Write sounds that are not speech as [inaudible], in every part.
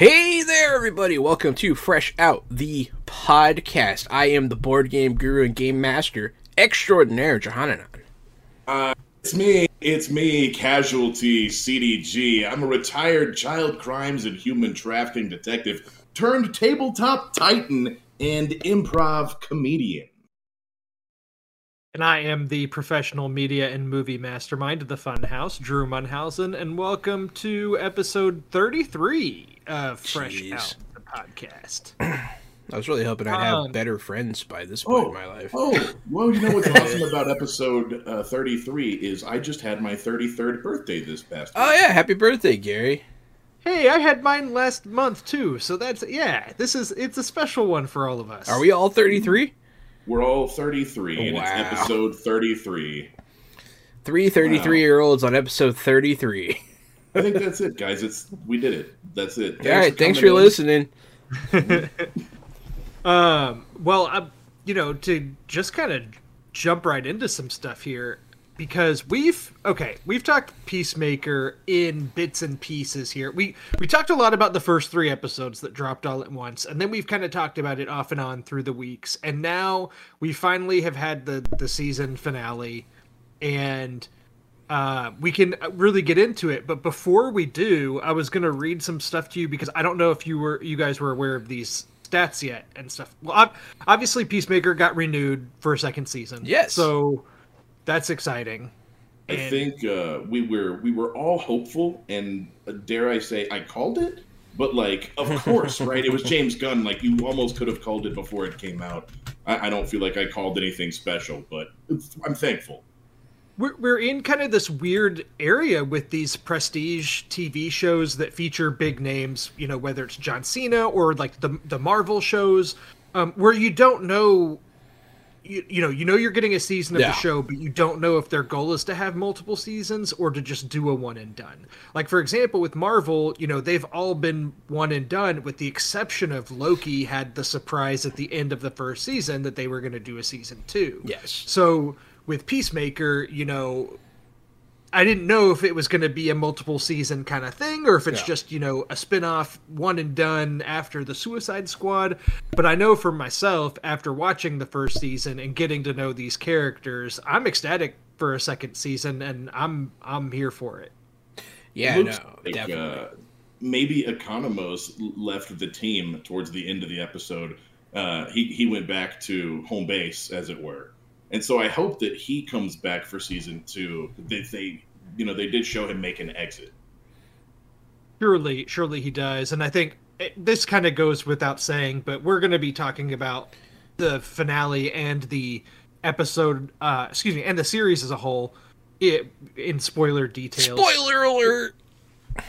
Hey there, everybody! Welcome to Fresh Out, the podcast. I am the board game guru and game master extraordinaire, Johannanon. Uh, it's me. It's me, Casualty CDG. I'm a retired child crimes and human trafficking detective turned tabletop titan and improv comedian. And I am the professional media and movie mastermind of the Funhouse, Drew Munhausen, and welcome to episode 33 of Fresh Jeez. Out, the podcast. [clears throat] I was really hoping I'd have Um, better friends by this point Oh, in my life. oh, well, you know what's [laughs] awesome about episode uh, 33 is I just had my 33rd birthday this past Oh, week. yeah, happy birthday, Gary. Hey, I had mine last month too, so that's yeah. This is it's a special one for all of us. Are we all 33? We're all 33, and Wow. it's episode 33. Three 33 Wow. year olds on episode 33. I think that's it, guys. It's We did it. That's it. all right, thanks for in. listening. [laughs] Um, well, I, you know, to just kind of jump right into some stuff here, because we've okay, we've talked Peacemaker in bits and pieces here. We we talked a lot about the first three episodes that dropped all at once, and then we've kind of talked about it off and on through the weeks, and now we finally have had the the season finale, and. Uh, we can really get into it, but before we do, I was gonna read some stuff to you because I don't know if you were, you guys were aware of these stats yet and stuff. Well, obviously, Peacemaker got renewed for a second season. Yes. so that's exciting. I And- think uh, we were we were all hopeful, and uh, dare I say, I called it. But like, of [laughs] course, right? It was James Gunn. Like, you almost could have called it before it came out. I, I don't feel like I called anything special, but I'm thankful. We're, we're in kind of this weird area with these prestige TV shows that feature big names, you know, whether it's John Cena or like the the Marvel shows, um, where you don't know, you, you know, you know you're getting a season of Yeah. the show, but you don't know if their goal is to have multiple seasons or to just do a one and done. Like for example, with Marvel, you know, they've all been one and done, with the exception of Loki had the surprise at the end of the first season that they were going to do a season two. Yes. So with Peacemaker, you know, I didn't know if it was going to be a multiple season kind of thing or if it's Yeah. just, you know, a spin-off one and done after the Suicide Squad, but I know for myself after watching the first season and getting to know these characters, I'm ecstatic for a second season and I'm I'm here for it. Yeah, It no, like, definitely. Uh, maybe Economos left the team towards the end of the episode. Uh, he he went back to home base, as it were, and so I hope that he comes back for season two. They, they you know, they did show him make an exit. Surely, surely he does, and I think it, this kind of goes without saying, but we're going to be talking about the finale and the episode, uh, excuse me, and the series as a whole, it, in spoiler details. Spoiler alert!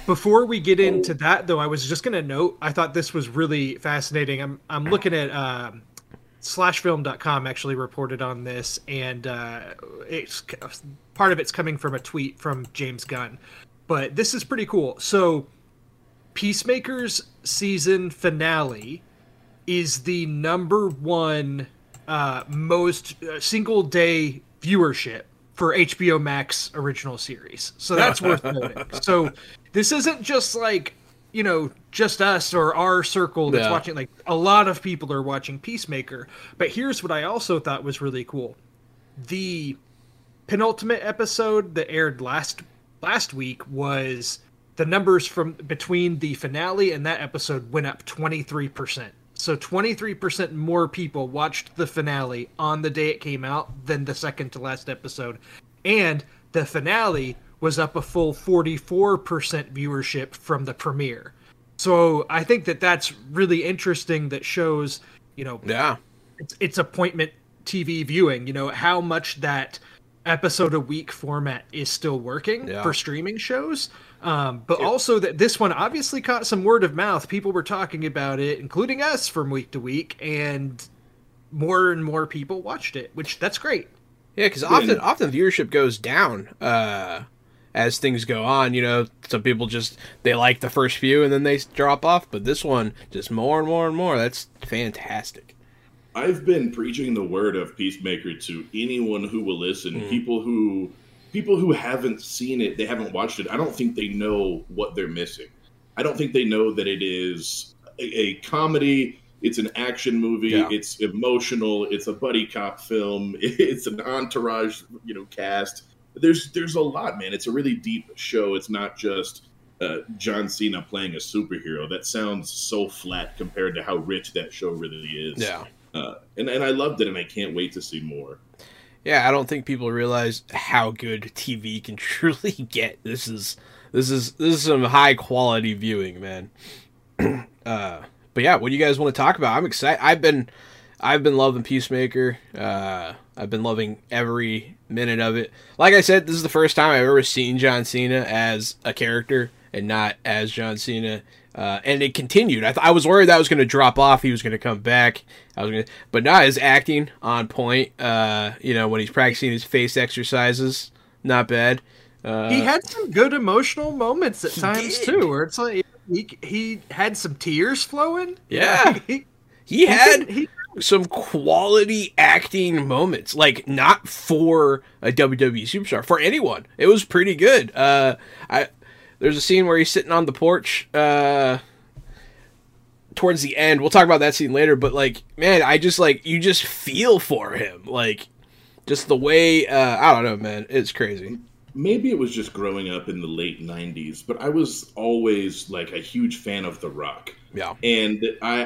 Before we get into that, though, I was just going to note, I thought this was really fascinating. I'm I'm looking at um, slashfilm.com actually reported on this, and uh, it's part of it's coming from a tweet from James Gunn, but this is pretty cool. So, Peacemaker's season finale is the number one uh, most uh, single day viewership for HBO Max original series. So that's worth [laughs] noting. So this isn't just like you know just us or our circle that's Yeah. watching. Like a lot of people are watching Peacemaker. But here's what I also thought was really cool: the penultimate episode that aired last last week was the numbers from between the finale and that episode went up 23%. So 23% more people watched the finale on the day it came out than the second to last episode. And the finale was up a full 44% viewership from the premiere. So I think that that's really interesting that shows, you know, Yeah. it's, it's appointment TV viewing, you know, how much that episode a week format is still working Yeah. for streaming shows. Um, but also that this one obviously caught some word of mouth. People were talking about it, including us from week to week, and more and more people watched it, which that's great. Yeah, because often often viewership goes down uh, as things go on. You know, some people just they like the first few and then they drop off, but this one just more and more and more. That's fantastic. I've been preaching the word of Peacemaker to anyone who will listen. Mm. People who people who haven't seen it, they haven't watched it. I don't think they know what they're missing. I don't think they know that it is a, a comedy. It's an action movie. Yeah. It's emotional. It's a buddy cop film. [laughs] It's an entourage, you know, cast. There's there's a lot, man. It's a really deep show. It's not just uh, John Cena playing a superhero. That sounds so flat compared to how rich that show really is. Yeah. Uh, and and I loved it, and I can't wait to see more. Yeah, I don't think people realize how good TV can [laughs] truly get. This is this is this is some high quality viewing, man. [clears throat] uh, but yeah, what do you guys want to talk about? I'm excited. I've been I've been loving Peacemaker. Uh, I've been loving every minute of it. Like I said, this is the first time I've ever seen John Cena as a character and not as John Cena. Uh, and it continued. I, th- I was worried that was going to drop off. He was going to come back. I was going, but not his acting on point. Uh, you know, when he's practicing his face exercises, not bad. Uh, he had some good emotional moments at times did. too, where it's like he, he had some tears flowing. Yeah. [laughs] he, he had he, some quality acting moments, like not for a WWE superstar, for anyone. It was pretty good. Uh, I there's a scene where he's sitting on the porch. Uh, towards the end, we'll talk about that scene later. But like, man, I just like you just feel for him, like just the way. Uh, I don't know, man. It's crazy. Maybe it was just growing up in the late 90s but i was always like a huge fan of the rock Yeah. and I,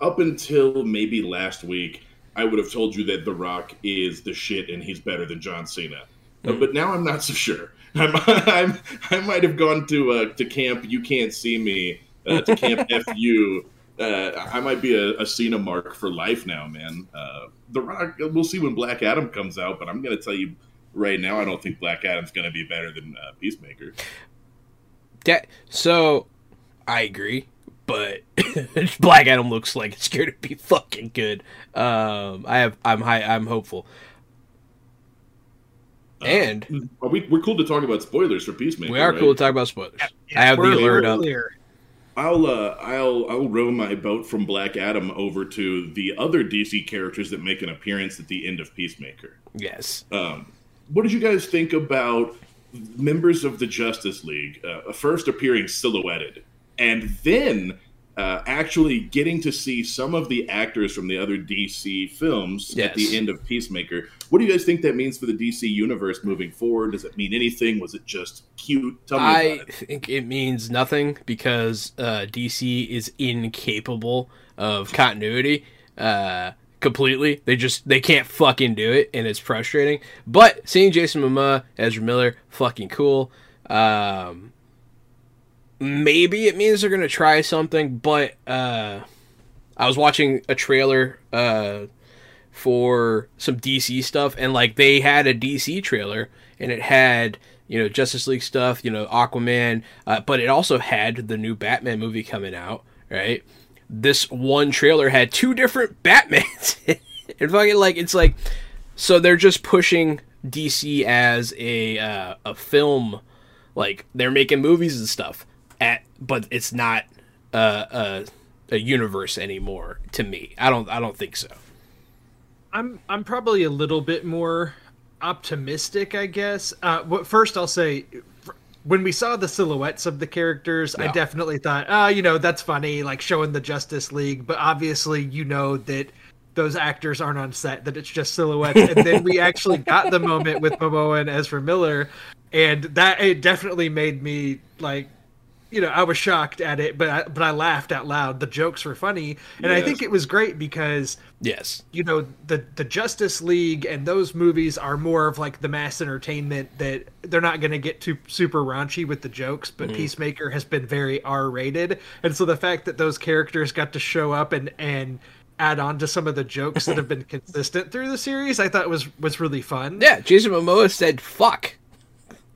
I up until maybe last week i would have told you that the rock is the shit and he's better than john cena Uh, but now i'm not so sure I'm, [laughs] I'm, i might have gone to uh, to camp you can't see me uh, to camp [laughs] fu uh, I might be a, a Cena mark for life now, man. Uh, the Rock. We'll see when Black Adam comes out, but I'm going to tell you right now, I don't think Black Adam's going to be better than uh, Peacemaker. That, so I agree, but [laughs] Black Adam looks like it's going to be fucking good. Um, I have I'm high I'm hopeful. And Are we, we're cool to talk about spoilers for Peacemaker. we are right? cool to talk about spoilers. I have the alert up. Clear. I'll uh, I'll I'll row my boat from Black Adam over to the other DC characters that make an appearance at the end of Peacemaker. Yes. Um, what did you guys think about members of the Justice League uh, first appearing silhouetted, and then uh, actually getting to see some of the actors from the other DC films at the end of Peacemaker? What do you guys think that means for the DC universe moving forward? Does it mean anything? Was it just cute? Tell me I it. think it means nothing because uh, DC is incapable of continuity uh, completely. They just they can't fucking do it, and it's frustrating. But seeing Jason Momoa, Ezra Miller, fucking cool. Um, maybe it means they're gonna try something, but uh, I was watching a trailer uh, for some DC stuff, and like they had a DC trailer, and it had you know Justice League stuff, you know Aquaman, uh, but it also had the new Batman movie coming out, right? This one trailer had two different [laughs] Batmans, [laughs] and fucking like it's like, so they're just pushing DC as a uh, a film, like they're making movies and stuff at, but it's not uh, a a universe anymore to me. I don't I don't think so. I'm I'm probably a little bit more optimistic, I guess. Uh, first I'll say, when we saw the silhouettes of the characters, I definitely thought, ah, you know, that's funny, like showing the Justice League. But obviously, you know that those actors aren't on set; that it's just silhouettes. and then we [laughs] actually got the moment with Momoa and Ezra Miller, and that it definitely made me like you know, I was shocked at it, but I, but I laughed out loud. The jokes were funny, and I think it was great because Yes. you know the the Justice League and those movies are more of like the mass entertainment that they're not going to get too super raunchy with the jokes, but mm. Peacemaker has been very R rated, and so the fact that those characters got to show up and and add on to some of the jokes that have been [laughs] consistent through the series, I thought was was really fun. Yeah, Jason Momoa said fuck. [laughs]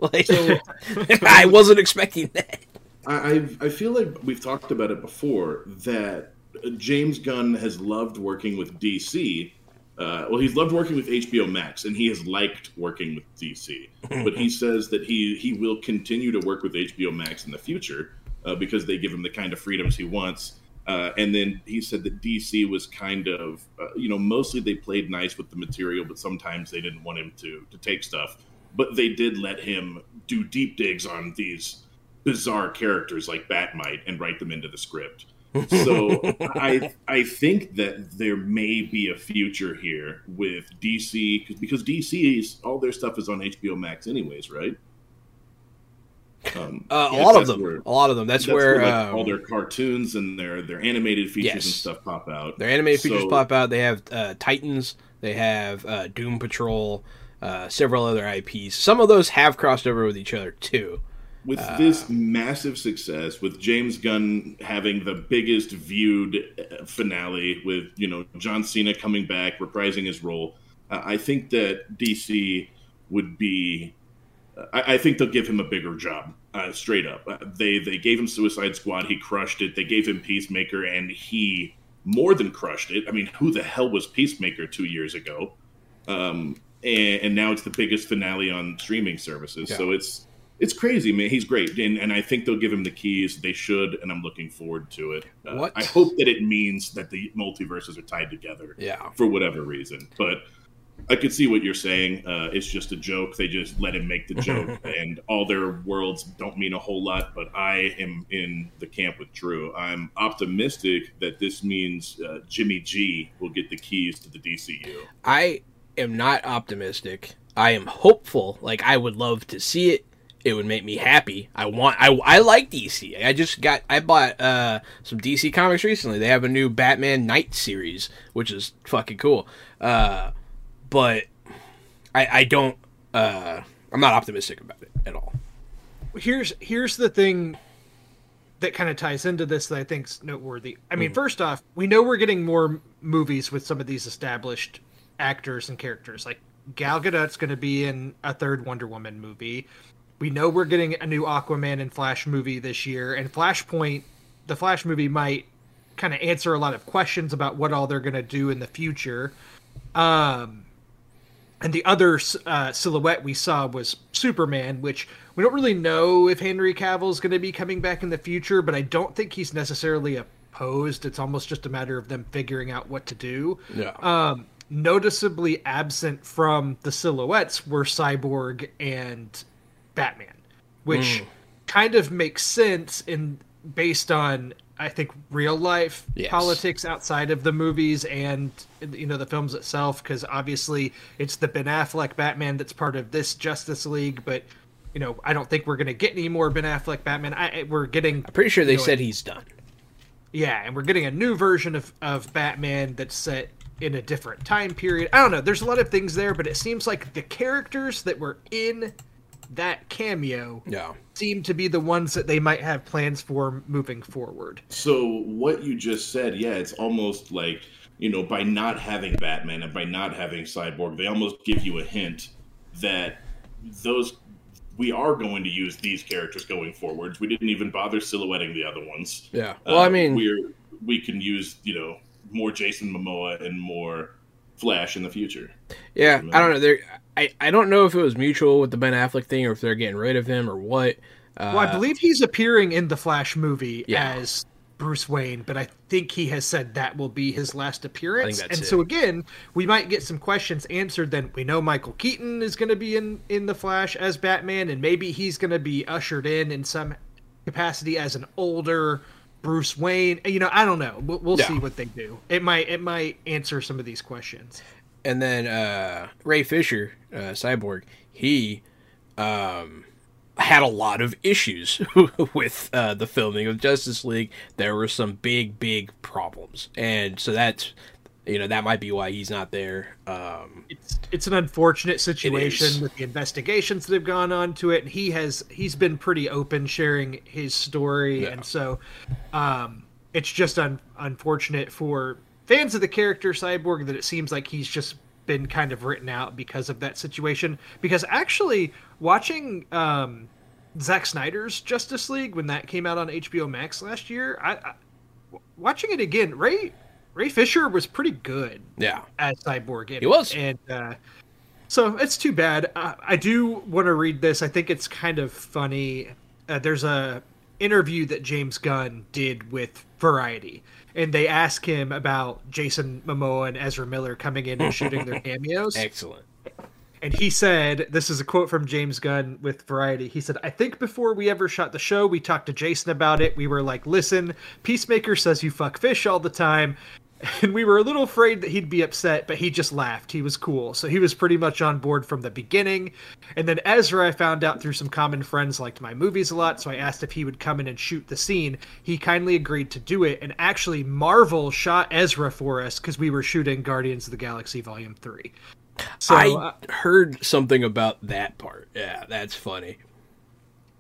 Like [laughs] I wasn't expecting that. I, I I feel like we've talked about it before that James Gunn has loved working with DC. Uh, well, he's loved working with HBO Max, and he has liked working with DC. [laughs] but he says that he he will continue to work with HBO Max in the future uh, because they give him the kind of freedoms he wants. Uh, and then he said that DC was kind of, uh, you know, mostly they played nice with the material, but sometimes they didn't want him to to take stuff. But they did let him do deep digs on these bizarre characters like Bat-Mite and write them into the script. [laughs] So I I think that there may be a future here with DC because DC's all their stuff is on HBO Max anyways, right? Um, uh, a lot of them. Where, a lot of them. That's, that's where, where like, um, all their cartoons and their their animated features yes. and stuff pop out. Their animated so, features pop out. They have uh, Titans. They have uh, Doom Patrol. Uh, several other IPs. Some of those have crossed over with each other too. With uh, this massive success, with James Gunn having the biggest viewed uh, finale, with you know John Cena coming back reprising his role, I think that DC would be I, I, think they'll give him a bigger job, uh, straight up. Uh, they they gave him Suicide Squad, he crushed it. They gave him Peacemaker, and he more than crushed it. I mean, who the hell was Peacemaker two years ago? Um, and, and, now it's the biggest finale on streaming services. Yeah. So it's it's crazy, man. He's great, and, and I think they'll give him the keys. They should, and I'm looking forward to it. Uh, what? I hope that it means that the multiverses are tied together. Yeah. For whatever reason, but I could see what you're saying. Uh, it's just a joke. They just let him make the [laughs] joke, and all their worlds don't mean a whole lot. But I am in the camp with Drew. I'm optimistic that this means uh, Jimmy G will get the keys to the DCU. I am not optimistic. I am hopeful. Like I would love to see it. It would make me happy. I want. I, I like DC. I just got. I bought uh, some DC comics recently. They have a new Batman Knight series, which is fucking cool. Uh, but I, I don't. Uh, I'm not optimistic about it at all. Here's here's the thing that kind of ties into this that I think's noteworthy. I mean, mm. first off, we know we're getting more movies with some of these established actors and characters. Like Gal Gadot's going to be in a third Wonder Woman movie. We know we're getting a new Aquaman and Flash movie this year, and Flashpoint, the Flash movie might kind of answer a lot of questions about what all they're going to do in the future. Um, and the other uh, silhouette we saw was Superman, which we don't really know if Henry Cavill is going to be coming back in the future, but I don't think he's necessarily opposed. It's almost just a matter of them figuring out what to do. Yeah. Um, noticeably absent from the silhouettes were Cyborg and Batman, which mm. kind of makes sense in based on I think real life yes. politics outside of the movies and you know the films itself because obviously it's the Ben Affleck Batman that's part of this Justice League, but you know I don't think we're gonna get any more Ben Affleck Batman. I, we're getting. I'm pretty sure they know, said he's done. Yeah, and we're getting a new version of of Batman that's set in a different time period. I don't know. There's a lot of things there, but it seems like the characters that were in that cameo yeah. seem to be the ones that they might have plans for moving forward. So what you just said, yeah, it's almost like you know by not having Batman and by not having Cyborg, they almost give you a hint that those we are going to use these characters going forwards. We didn't even bother silhouetting the other ones. Yeah. Well, uh, I mean, we're we can use you know more Jason Momoa and more Flash in the future. Yeah, I don't know. There, I, I don't know if it was mutual with the Ben Affleck thing or if they're getting rid of him or what. Uh, well, I believe he's appearing in the Flash movie yeah. as Bruce Wayne, but I think he has said that will be his last appearance. And it. so again, we might get some questions answered. Then we know Michael Keaton is going to be in in the Flash as Batman, and maybe he's going to be ushered in in some capacity as an older Bruce Wayne. You know, I don't know. We'll, we'll yeah. see what they do. It might it might answer some of these questions and then uh, Ray Fisher, uh, Cyborg, he um, had a lot of issues [laughs] with uh, the filming of Justice League. There were some big, big problems, and so that's you know that might be why he's not there. Um, it's it's an unfortunate situation with the investigations that have gone on to it, and he has he's been pretty open sharing his story, yeah. and so um, it's just un- unfortunate for fans of the character Cyborg that it seems like he's just been kind of written out because of that situation. Because actually, watching um, Zack Snyder's Justice League when that came out on HBO Max last year, I, I watching it again, Ray Ray Fisher was pretty good. Yeah, as Cyborg, he was, and uh, so it's too bad. Uh, I do want to read this. I think it's kind of funny. Uh, there's a interview that James Gunn did with Variety, and they ask him about Jason Momoa and Ezra Miller coming in and shooting their [laughs] cameos. Excellent. And he said, this is a quote from James Gunn with Variety. He said, I think before we ever shot the show, we talked to Jason about it. We were like, listen, Peacemaker says you fuck fish all the time. And we were a little afraid that he'd be upset, but he just laughed. He was cool. So he was pretty much on board from the beginning. And then Ezra, I found out through some common friends, liked my movies a lot. So I asked if he would come in and shoot the scene. He kindly agreed to do it. And actually, Marvel shot Ezra for us because we were shooting Guardians of the Galaxy Volume 3. So I uh, heard something about that part. Yeah, that's funny.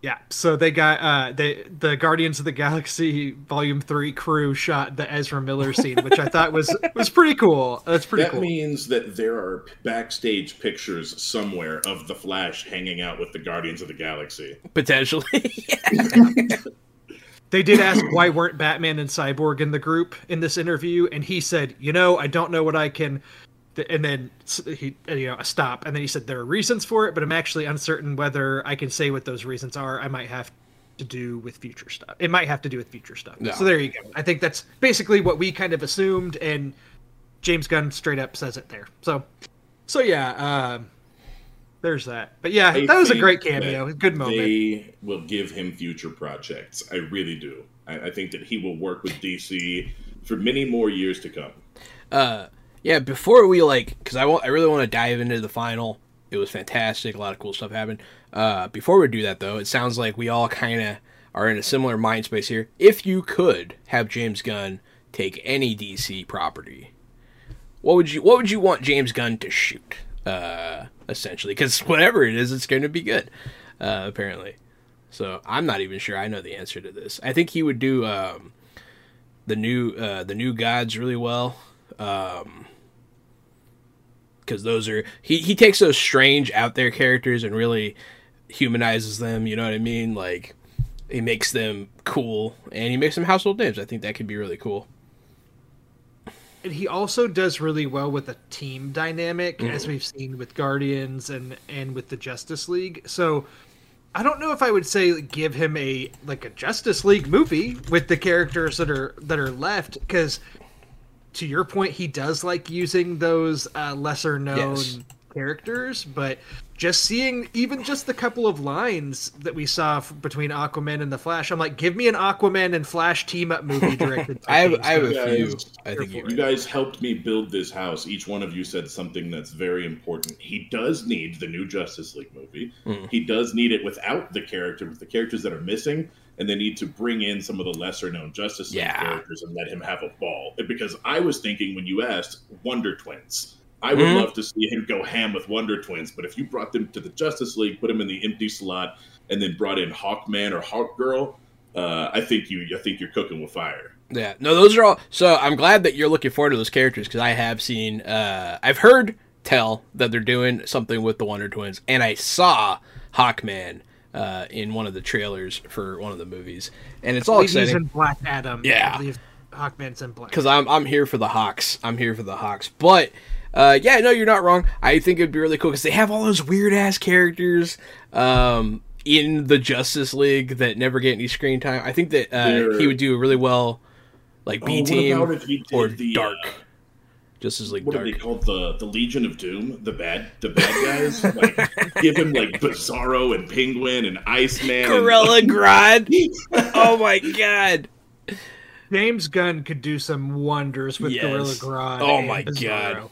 Yeah, so they got uh they the Guardians of the Galaxy Volume Three crew shot the Ezra Miller scene, which I thought was [laughs] was pretty cool. That's pretty cool. that cool. means that there are backstage pictures somewhere of the Flash hanging out with the Guardians of the Galaxy. Potentially. [laughs] They did ask why weren't Batman and Cyborg in the group in this interview, and he said, "You know, I don't know what I can." And then he, you know, a stop, and then he said there are reasons for it, but I'm actually uncertain whether I can say what those reasons are. I might have to do with future stuff. It might have to do with future stuff. Yeah. So there you go. I think that's basically what we kind of assumed, and James Gunn straight up says it there. So, so yeah, um, there's that. But yeah, I that was a great cameo. Good moment. They will give him future projects. I really do. I, I think that he will work with DC for many more years to come. uh, yeah. Before we like, because I want, I really want to dive into the final. It was fantastic. A lot of cool stuff happened. Uh, before we do that, though, it sounds like we all kind of are in a similar mind space here. If you could have James Gunn take any DC property, what would you what would you want James Gunn to shoot? Uh, essentially, because [laughs] whatever it is, it's going to be good. Uh, apparently, so I'm not even sure I know the answer to this. I think he would do um, the new uh, the new gods really well. Um, because those are he he takes those strange out there characters and really humanizes them. You know what I mean? Like he makes them cool and he makes them household names. I think that could be really cool. and he also does really well with the team dynamic as we've seen with guardians and and with the justice league so i don't know if i would say give him a like a justice league movie with the characters that are that are left because to your point he does like using those uh, lesser known Yes. characters but just seeing even just the couple of lines that we saw f- between aquaman and the flash i'm like give me an aquaman and flash team up movie [laughs] directed I have I have a Gunn. Guys, few. I think you You guys helped me build this house. Each one of you said something that's very important. He does need the new Justice League movie. Mm. He does need it without the character, with the characters that are missing, and they need to bring in some of the lesser known Justice League Yeah. characters and let him have a ball. Because I was thinking when you asked Wonder Twins, I would Mhm. love to see him go ham with Wonder Twins. But if you brought them to the Justice League, put him in the empty slot, and then brought in Hawkman or Hawkgirl, uh, I think you I think you're cooking with fire. Yeah, no, those are all. So I'm glad that you're looking forward to those characters because I have seen, uh, I've heard tell that they're doing something with the Wonder Twins, and I saw Hawkman uh, in one of the trailers for one of the movies, and it's all believe he's in Black Adam. Yeah. I Hawkman's in Black. because I'm I'm here for the Hawks. I'm here for the Hawks, but. Uh, yeah, no, you're not wrong. I think it'd be really cool because they have all those weird ass characters um, in the Justice League that never get any screen time. I think that uh, he would do really well, like Oh, B what team about if he did or the, Dark. uh, Justice League what Dark. are they called? The the Legion of Doom, the bad the bad guys. [laughs] like give him like Bizarro and Penguin and Iceman. and- Gorilla [laughs] Grodd. oh my god. James Gunn could do some wonders with Yes. Gorilla Grodd. Oh my Bizarro. God.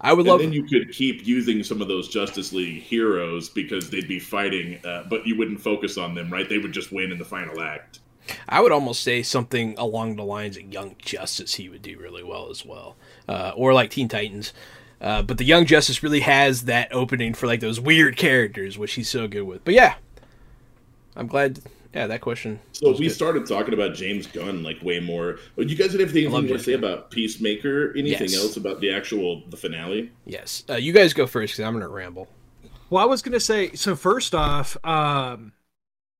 I would And love then you could keep using some of those Justice League heroes because they'd be fighting, uh, but you wouldn't focus on them, right? They would just win in the final act. I would almost say something along the lines of Young Justice he would do really well as well. Uh, or like Teen Titans. Uh, but the Young Justice really has that opening for like those weird characters, which he's so good with. But yeah. I'm glad yeah, that question. So we good. started talking about James Gunn like way more. But you guys have anything you want to say Gunn. about Peacemaker? Anything Yes. else about the actual the finale? Yes. Uh, you guys go first because I'm gonna ramble. Well, I was gonna say. So first off, um,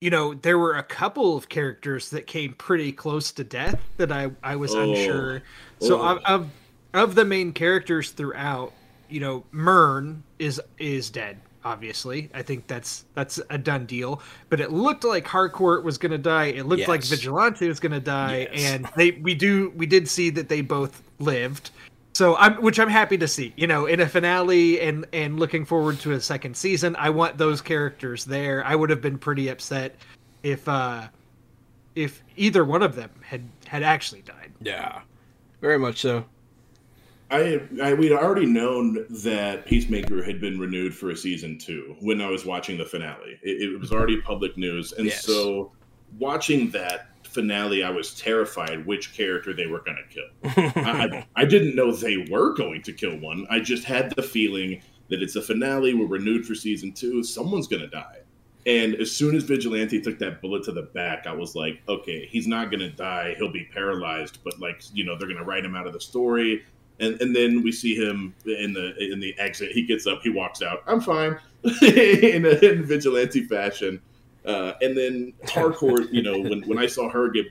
you know, there were a couple of characters that came pretty close to death that I I was Oh. unsure. So Oh. of, of of the main characters throughout, you know, Murn is is dead. Obviously, I think that's that's a done deal. But it looked like Harcourt was going to die. It looked like Vigilante was going to die, Yes. and they we do we did see that they both lived. So I'm, which I'm happy to see. You know, in a finale and and looking forward to a second season. I want those characters there. I would have been pretty upset if uh if either one of them had had actually died. Yeah, very much so. I, I we'd already known that Peacemaker had been renewed for a season two when I was watching the finale. It, it was already public news, and Yes. so watching that finale, I was terrified which character they were going to kill. [laughs] I, I, didn't know they were going to kill one. I just had the feeling that it's a finale. We're renewed for season two. Someone's going to die. And as soon as Vigilante took that bullet to the back, I was like, okay, he's not going to die. He'll be paralyzed, but like, you know, they're going to write him out of the story. And and then we see him in the in the exit. He gets up, he walks out. I'm fine [laughs] in, a, in vigilante fashion. Uh, and then Harcourt, you know, when when I saw her get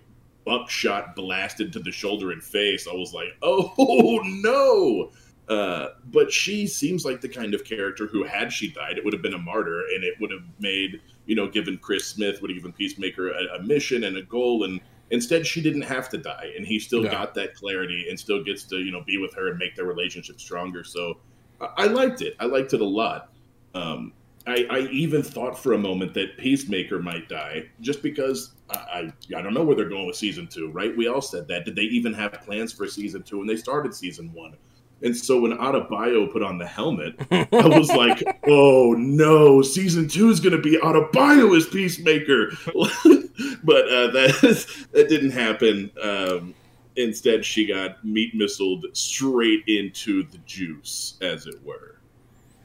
buckshot blasted to the shoulder and face, I was like, oh [laughs] no. Uh, but she seems like the kind of character who, had she died, it would have been a martyr, and it would have made, you know, given Chris Smith, would have given Peacemaker a, a mission and a goal, and instead she didn't have to die, and he still No. got that clarity and still gets to, you know, be with her and make their relationship stronger. So I, I liked it. I liked it a lot. Um, I, I even thought for a moment that Peacemaker might die, just because I, I I don't know where they're going with season two, right? We all said that. Did they even have plans for season two when they started season one? And so when Adebayo put on the helmet, I was [laughs] like, "Oh no, season two is going to be Adebayo as Peacemaker," [laughs] but uh, that [laughs] that didn't happen. Um, instead, she got meat missiled straight into the juice, as it were.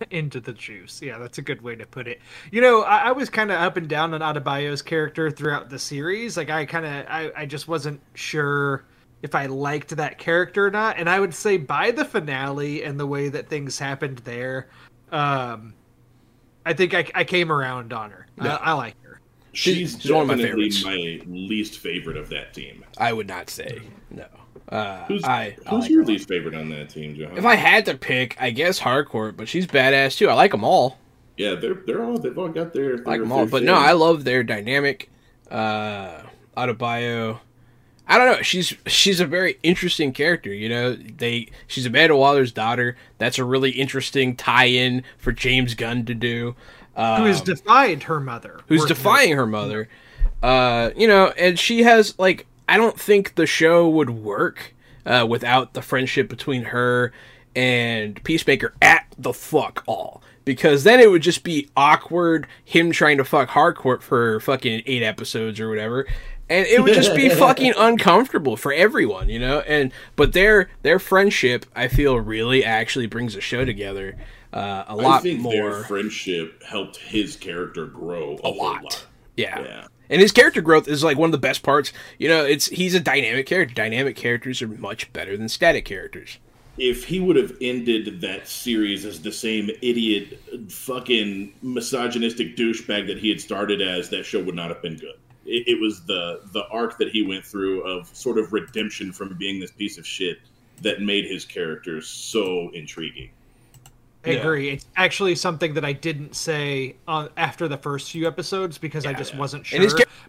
[laughs] into the juice. Yeah, that's a good way to put it. You know, I, I was kind of up and down on Adebayo's character throughout the series. Like, I kind of, I, I just wasn't sure if I liked that character or not. And I would say by the finale and the way that things happened there, um, I think I, I came around on her. Yeah. I, I like her. She's, She's one of my definitely favorites. my least favorite of that team. I would not say no. Uh, Who's, I, I like your least favorite on that team, Johan? If I had to pick, I guess Harcourt, but she's badass too. I like them all. yeah, they're they're all they've all got their, I their like them fair all. But no. I love their dynamic. Uh, Adebayo. I don't know. She's she's a very interesting character. You know, they she's Amanda Waller's daughter. That's a really interesting tie-in for James Gunn to do. Um, Who has defied her mother. who's defying her mother. Uh, you know, and she has like I don't think the show would work uh, without the friendship between her and Peacemaker at the fuck all. Because then it would just be awkward him trying to fuck Harcourt for fucking eight episodes or whatever. And it would just be [laughs] fucking uncomfortable for everyone, you know. And but their their friendship, I feel, really actually brings the show together uh, a I lot think more. their friendship helped his character grow a, a whole lot. Yeah. Yeah. And his character growth is like one of the best parts. You know, it's he's a dynamic character. Dynamic characters are much better than static characters. If he would have ended that series as the same idiot, fucking misogynistic douchebag that he had started as, that show would not have been good. It, it was the the arc that he went through of sort of redemption from being this piece of shit that made his character so intriguing. I Yeah. agree. It's actually something that I didn't say on after the first few episodes because I Yeah. just wasn't sure.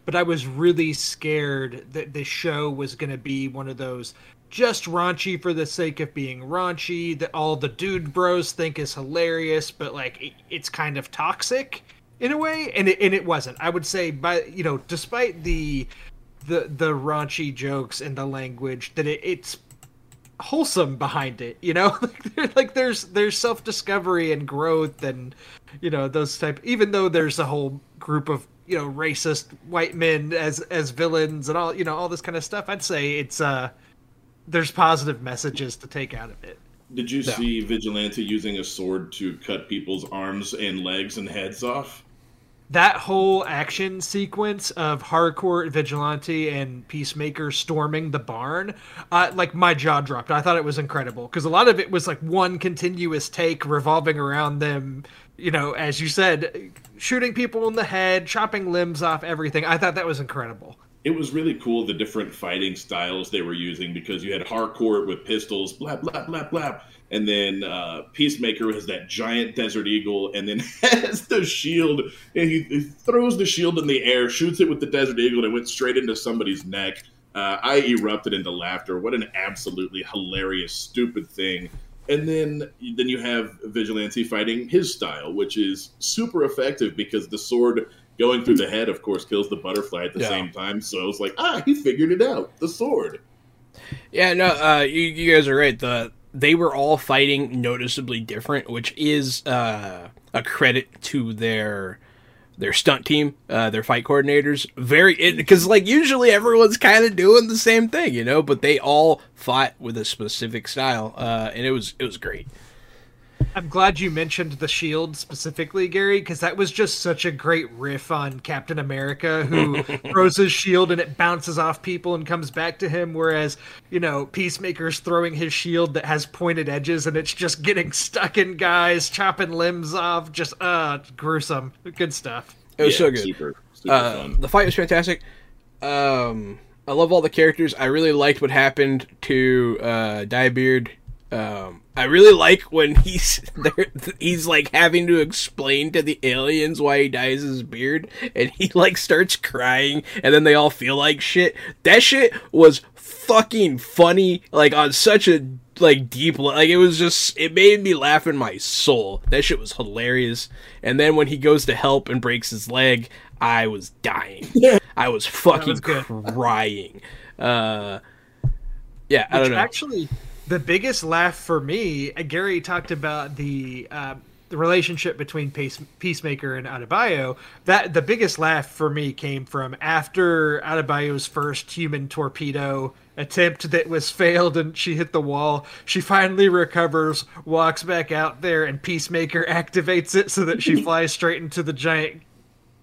but I was really scared that this show was going to be one of those just raunchy for the sake of being raunchy that all the dude bros think is hilarious, but like it, it's kind of toxic in a way, and it, and it wasn't. I would say, by you know, despite the the the raunchy jokes and the language, that it, it's wholesome behind it you know [laughs] like, there's there's self-discovery and growth and you know those type even though there's a whole group of you know racist white men as as villains and all you know all this kind of stuff i'd say it's uh there's positive messages to take out of it Did you No. see Vigilante using a sword to cut people's arms and legs and heads off? That whole action sequence of Harcourt vigilante and peacemaker storming the barn uh, like my jaw dropped. I thought it was incredible because a lot of it was like one continuous take revolving around them you know as you said shooting people in the head chopping limbs off everything. I thought that was incredible it was really cool the different fighting styles they were using because you had Harcourt with pistols, blah blah blah blah, and then uh, Peacemaker has that giant Desert Eagle, and then [laughs] has the shield, and he, he throws the shield in the air, shoots it with the Desert Eagle, and it went straight into somebody's neck. Uh, I erupted into laughter. What an absolutely hilarious, stupid thing. And then, then you have Vigilante fighting his style, which is super effective because the sword going through the head, of course, kills the butterfly at the Yeah. same time. So it's like, ah, he figured it out. The sword. Yeah, no, uh, you, you guys are right. The they were all fighting noticeably different, which is uh, a credit to their their stunt team, uh, their fight coordinators. Very because like usually everyone's kind of doing the same thing, you know, but they all fought with a specific style, uh, and it was it was great. I'm glad you mentioned the shield specifically, Gary, because that was just such a great riff on Captain America, who [laughs] throws his shield and it bounces off people and comes back to him. Whereas, you know, Peacemaker's throwing his shield that has pointed edges and it's just getting stuck in guys, chopping limbs off. Just, uh, gruesome. Good stuff. It was Yeah, so good. Super, super Uh, fun. the fight was fantastic. Um, I love all the characters. I really liked what happened to uh, Dye Beard. Um, I really like when [laughs] he's there. He's like having to explain to the aliens why he dyes his beard, and he like starts crying, and then they all feel like shit. That shit was fucking funny, like on such a like deep like it was just it made me laugh in my soul. That shit was hilarious. And then when he goes to help and breaks his leg, I was dying. [laughs] I was fucking was crying. Uh, yeah, I don't know. actually, the biggest laugh for me, uh, Gary talked about the uh, the relationship between Peace, Peacemaker and Adebayo. That the biggest laugh for me came from after Adebayo's first human torpedo attempt that was failed and she hit the wall. She finally recovers, walks back out there, and Peacemaker [laughs] activates it so that she [laughs] flies straight into the giant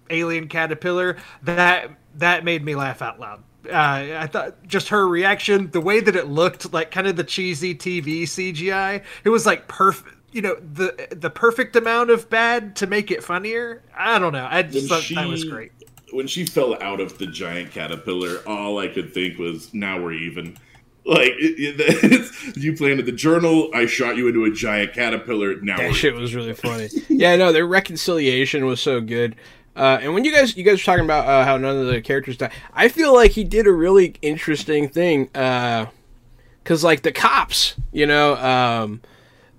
alien caterpillar that that made me laugh out loud uh, i thought just her reaction the way that it looked like kind of the cheesy tv cgi it was like perfect you know the the perfect amount of bad to make it funnier i don't know i just When thought that was great when she fell out of the giant caterpillar, all I could think was, "Now we're even." Like it, it, [laughs] it's, you planted the journal, I shot you into a giant caterpillar. Now That we're shit was really funny. yeah, no, their reconciliation was so good. Uh, and when you guys you guys were talking about uh, how none of the characters died, I feel like he did a really interesting thing. Because like the cops, you know, um,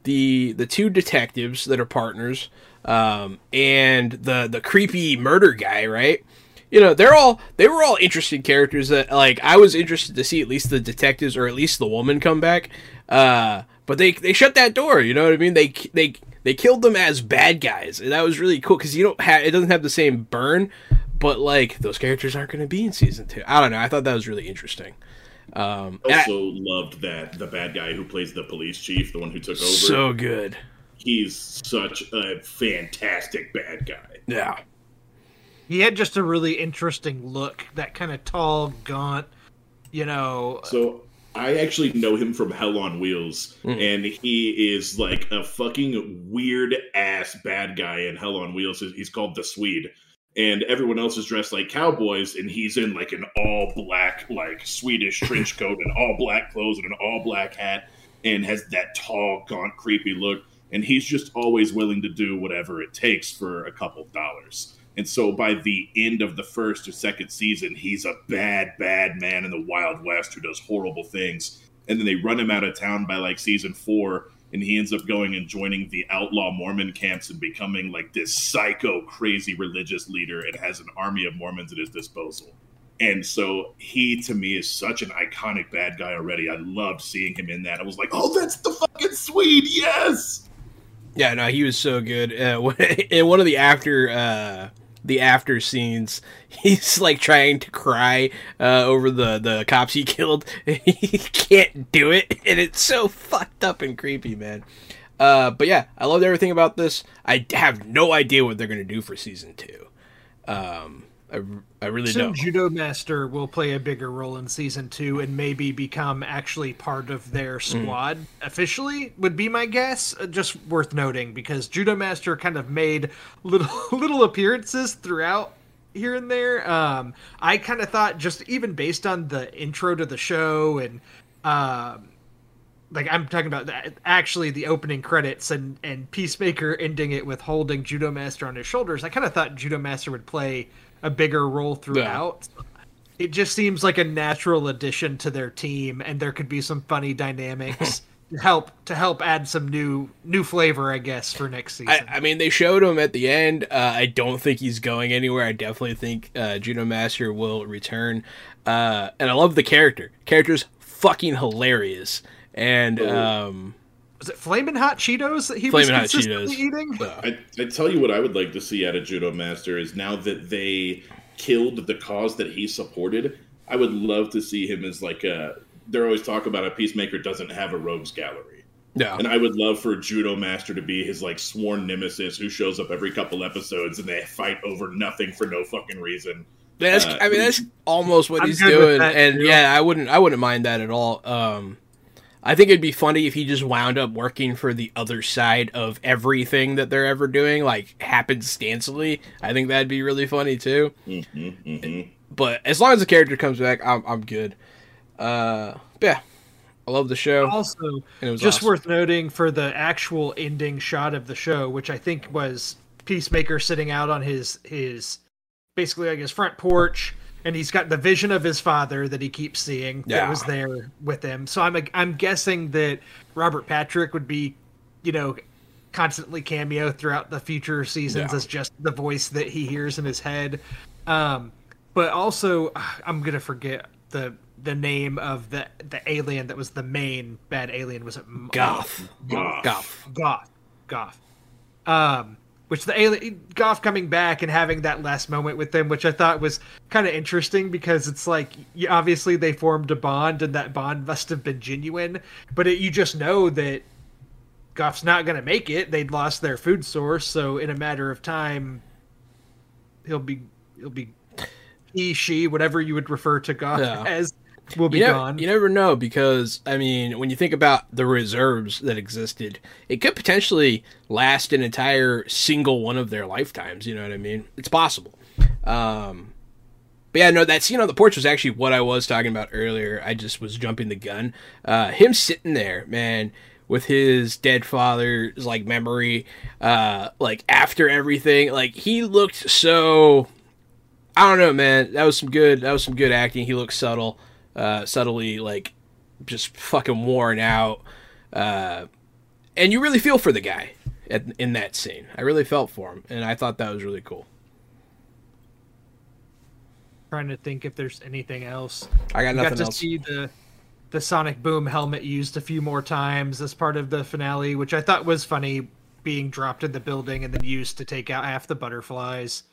the the two detectives that are partners, um, and the the creepy murder guy, right? You know, they're all they were all interesting characters that like I was interested to see at least the detectives or at least the woman come back. Uh, but they they shut that door. You know what I mean? They they they killed them as bad guys, and that was really cool because you don't have it doesn't have the same burn, but like those characters aren't going to be in season two. I don't know. I thought that was really interesting. Um, and I- also loved that the bad guy who plays the police chief, the one who took over. so good. he's such a fantastic bad guy. Yeah. he had just a really interesting look that kind of tall gaunt you know So I actually know him from Hell on Wheels, mm-hmm. and he is like a fucking weird ass bad guy in Hell on Wheels. He's called the Swede, and everyone else is dressed like cowboys, and he's in like an all black, like Swedish [laughs] trench coat and all black clothes and an all black hat, and has that tall, gaunt, creepy look. And he's just always willing to do whatever it takes for a couple dollars. And so by the end of the first or second season, he's a bad, bad man in the Wild West who does horrible things. And then they run him out of town by like season four, and he ends up going and joining the outlaw Mormon camps and becoming like this psycho, crazy religious leader and has an army of Mormons at his disposal. And so he, to me, is such an iconic bad guy already. I loved seeing him in that. I was like, oh, that's the fucking Swede, yes! Yeah, no, he was so good. Uh, in [laughs] one of the after uh, the after scenes, [laughs] he's like trying to cry uh, over the the cops he [laughs] killed. he can't do it, [laughs] and it's so fucked up and creepy, man. Uh, but yeah, I loved everything about this. I have no idea what they're gonna do for season two. Um, I, I really Soon don't. Judo Master will play a bigger role in season two and maybe become actually part of their Mm. squad officially. Would be my guess. Uh, Just worth noting because Judo Master kind of made little [laughs] little appearances throughout here and there. Um, I kind of thought just even based on the intro to the show and. Um, like I'm talking about that actually the opening credits and and Peacemaker ending it with holding Judo Master on his shoulders. I kind of thought Judo Master would play a bigger role throughout. it just seems like a natural addition to their team, and there could be some funny dynamics [laughs] to help to help add some new new flavor, I guess, for next season. I, I mean, they showed him at the end. Uh, I don't think he's going anywhere. I definitely think uh, Judo Master will return. Uh, and I love the character. Character's fucking hilarious. And um, was it flaming hot Cheetos that he Flamin' was consistently Cheetos. eating? I, I tell you what I would like to see out of Judo Master is now that they killed the cause that he supported, I would love to see him as like a. They're always talk about a peacemaker doesn't have a rogues gallery, yeah, and I would love for Judo Master to be his like sworn nemesis who shows up every couple episodes and they fight over nothing for no fucking reason. that's. uh, I mean, that's almost what I'm he's doing. that, And too. yeah, I wouldn't. I wouldn't mind that at all. Um, I think it'd be funny if he just wound up working for the other side of everything that they're ever doing, like happenstancely. I think that'd be really funny too. hmm hmm But as long as the character comes back, I'm I'm good. Uh, yeah, I love the show. Also, And it was just awesome. worth noting for the actual ending shot of the show, which I think was Peacemaker sitting out on his his basically like his front porch, and he's got the vision of his father that he keeps seeing Yeah. that was there with him. So I'm I'm guessing that Robert Patrick would be, you know, constantly cameo throughout the future seasons Yeah. as just the voice that he hears in his head. Um, but also, I'm gonna forget the the name of the the alien that was the main bad alien. Was it Goff. Goff. Goff. Goff, Goff. Um, which the alien Goff coming back and having that last moment with them, which I thought was kind of interesting because it's like obviously they formed a bond and that bond must have been genuine, but it, you just know that Goff's not going to make it. They'd lost their food source, so in a matter of time, he'll be he'll be he she whatever you would refer to Goff Yeah. [laughs] as will be You never, gone. you never know because I mean, when you think about the reserves that existed, it could potentially last an entire single one of their lifetimes. You know what I mean? It's possible. Um, but yeah, no, that scene on the porch was actually what I was talking about earlier. I just was jumping the gun. Uh, him sitting there, man, with his dead father's like memory, uh, like after everything, like he looked so. I don't know, man. That was some good. That was some good acting. He looked subtle, uh, subtly like just fucking worn out, uh, and you really feel for the guy at, in that scene. I really felt for him, and I thought that was really cool. trying to think if there's anything else. I got We got to else. see the the Sonic Boom helmet used a few more times as part of the finale, which I thought was funny, being dropped in the building and then used to take out half the butterflies.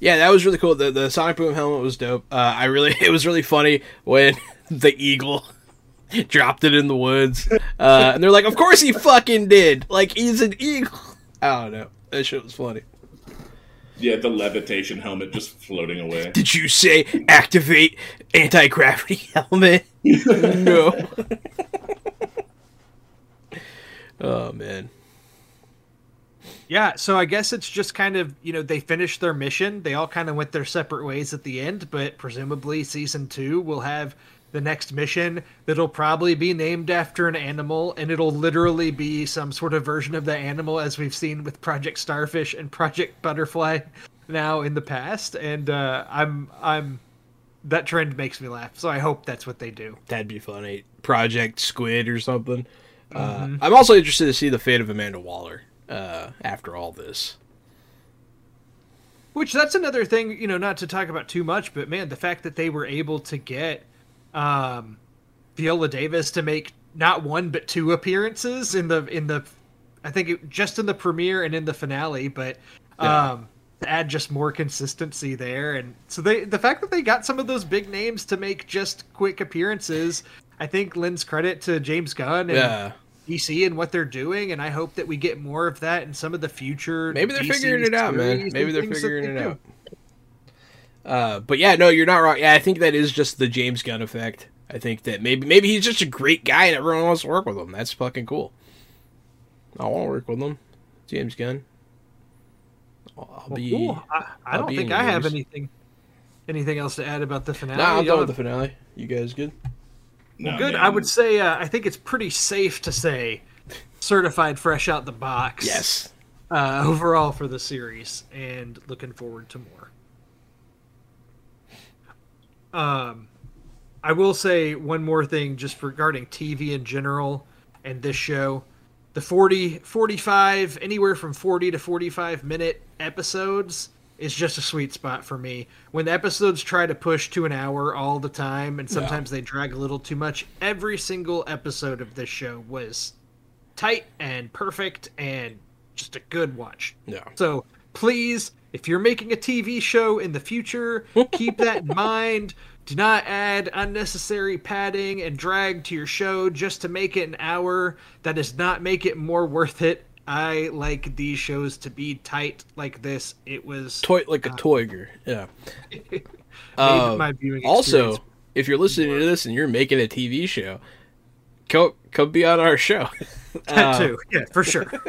Yeah, that was really cool. The the Sonic Boom helmet was dope. Uh, I really [laughs] it was really funny when [laughs] the eagle [laughs] dropped it in the woods, uh, and they're like, "Of course he fucking did! Like he's an eagle." I don't know. That shit was funny. Yeah, the levitation helmet just floating away. Did you say activate anti gravity helmet? no. oh man. Yeah, so I guess it's just kind of, you know, they finished their mission. They all kind of went their separate ways at the end, but presumably season two will have the next mission that'll probably be named after an animal, and it'll literally be some sort of version of the animal as we've seen with Project Starfish and Project Butterfly now in the past. And uh, I'm, I'm, that trend makes me laugh. So I hope that's what they do. That'd be funny. Project Squid or something. Uh, I'm also interested to see the fate of Amanda Waller uh, after all this. Which that's another thing, you know, not to talk about too much, but man, the fact that they were able to get um, Viola Davis to make not one but two appearances in the in the, I think it, just in the premiere and in the finale, but Yeah. um, to add just more consistency there, and so they the fact that they got some of those big names to make just quick appearances, I think lends credit to James Gunn and Yeah. DC and what they're doing, and I hope that we get more of that in some of the future. Maybe they're DC figuring it out, man. Maybe they're figuring they it do. out. Uh, but yeah, no, you're not wrong. Yeah, I think that is just the James Gunn effect. I think that maybe maybe he's just a great guy and everyone wants to work with him. That's fucking cool. I want to work with him, James Gunn. I'll, Well, be. cool. I, I don't think in I have anything anything else to add about the finale. Nah, I'm done with the finale. You guys good? No, Good. man. I would say uh, I think it's pretty safe to say certified fresh out the box. Yes. Uh, overall for the series, and looking forward to more. Um, I will say one more thing just regarding TV in general and this show. The 40, 45, anywhere from 40 to 45 minute episodes is just a sweet spot for me. When the episodes try to push to an hour all the time and sometimes they drag a little too much, every single episode of this show was tight and perfect and just a good watch. Yeah. So please, if you're making a TV show in the future, [laughs] keep that in mind. Do not add unnecessary padding and drag to your show just to make it an hour. That does not make it more worth it. I like these shows to be tight like this. It was Toy like a toiger. Yeah. [laughs] Um, my viewing Also, if you're listening to this and you're making a TV show, come come be on our show. [laughs] that too. Yeah, for sure. [laughs]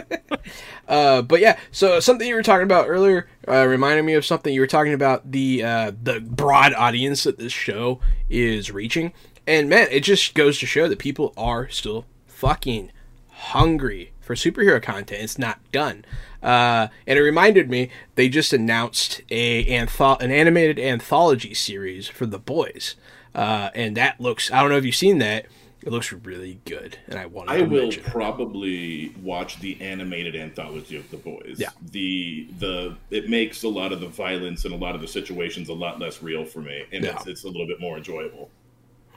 Uh, but yeah, so something you were talking about earlier uh, reminded me of something you were talking about the uh, the broad audience that this show is reaching, and man, it just goes to show that people are still fucking hungry for superhero content. It's not done, uh, and it reminded me they just announced a antho- an animated anthology series for the boys, uh, and that looks I don't know if you've seen that. It looks really good, and I wanted I to will mention it. probably watch the animated anthology of the boys. Yeah. The the it makes a lot of the violence and a lot of the situations a lot less real for me, and Yeah. it's, it's a little bit more enjoyable.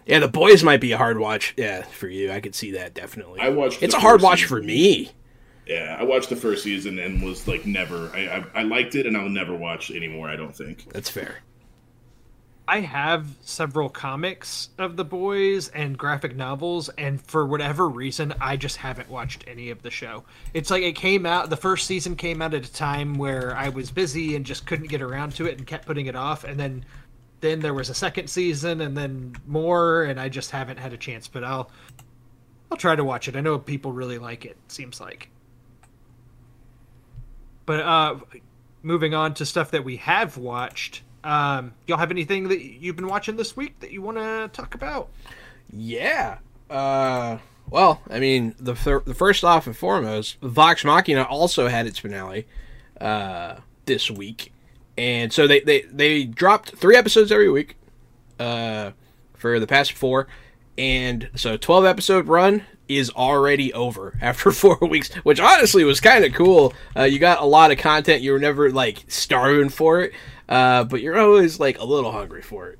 Yeah, the boys might be a hard watch. Yeah, for you, I could see that definitely. I watched. It's a hard first watch season. for me. Yeah, I watched the first season and was like never. I, I I liked it, and I'll never watch anymore. I don't think. That's fair. I have several comics of the boys and graphic novels, and for whatever reason, I just haven't watched any of the show. It's like it came out, the first season came out at a time where I was busy and just couldn't get around to it and kept putting it off. And then, then there was a second season and then more, and I just haven't had a chance. But I'll, I'll try to watch it. I know people really like it. Seems like. But uh, moving on to stuff that we have watched. Um, y'all have anything that you've been watching this week that you want to talk about? Yeah. Uh, well, I mean, the the first off and foremost, Vox Machina also had its finale uh, this week, and so they, they they dropped three episodes every week uh, for the past four, and so twelve episode run is already over [laughs] after four weeks, which honestly was kind of cool. Uh, you got a lot of content. You were never like starving for it, uh, but you're always like a little hungry for it.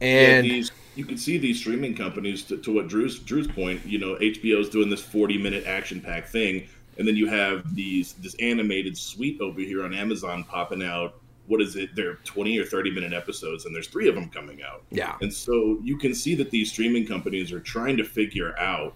And yeah, these you can see these streaming companies to, to what Drew's Drew's point. You know, HBO's doing this forty minute action pack thing, and then you have these this animated suite over here on Amazon popping out. What is it? They're twenty or thirty minute episodes, and there's three of them coming out. yeah, And so you can see that these streaming companies are trying to figure out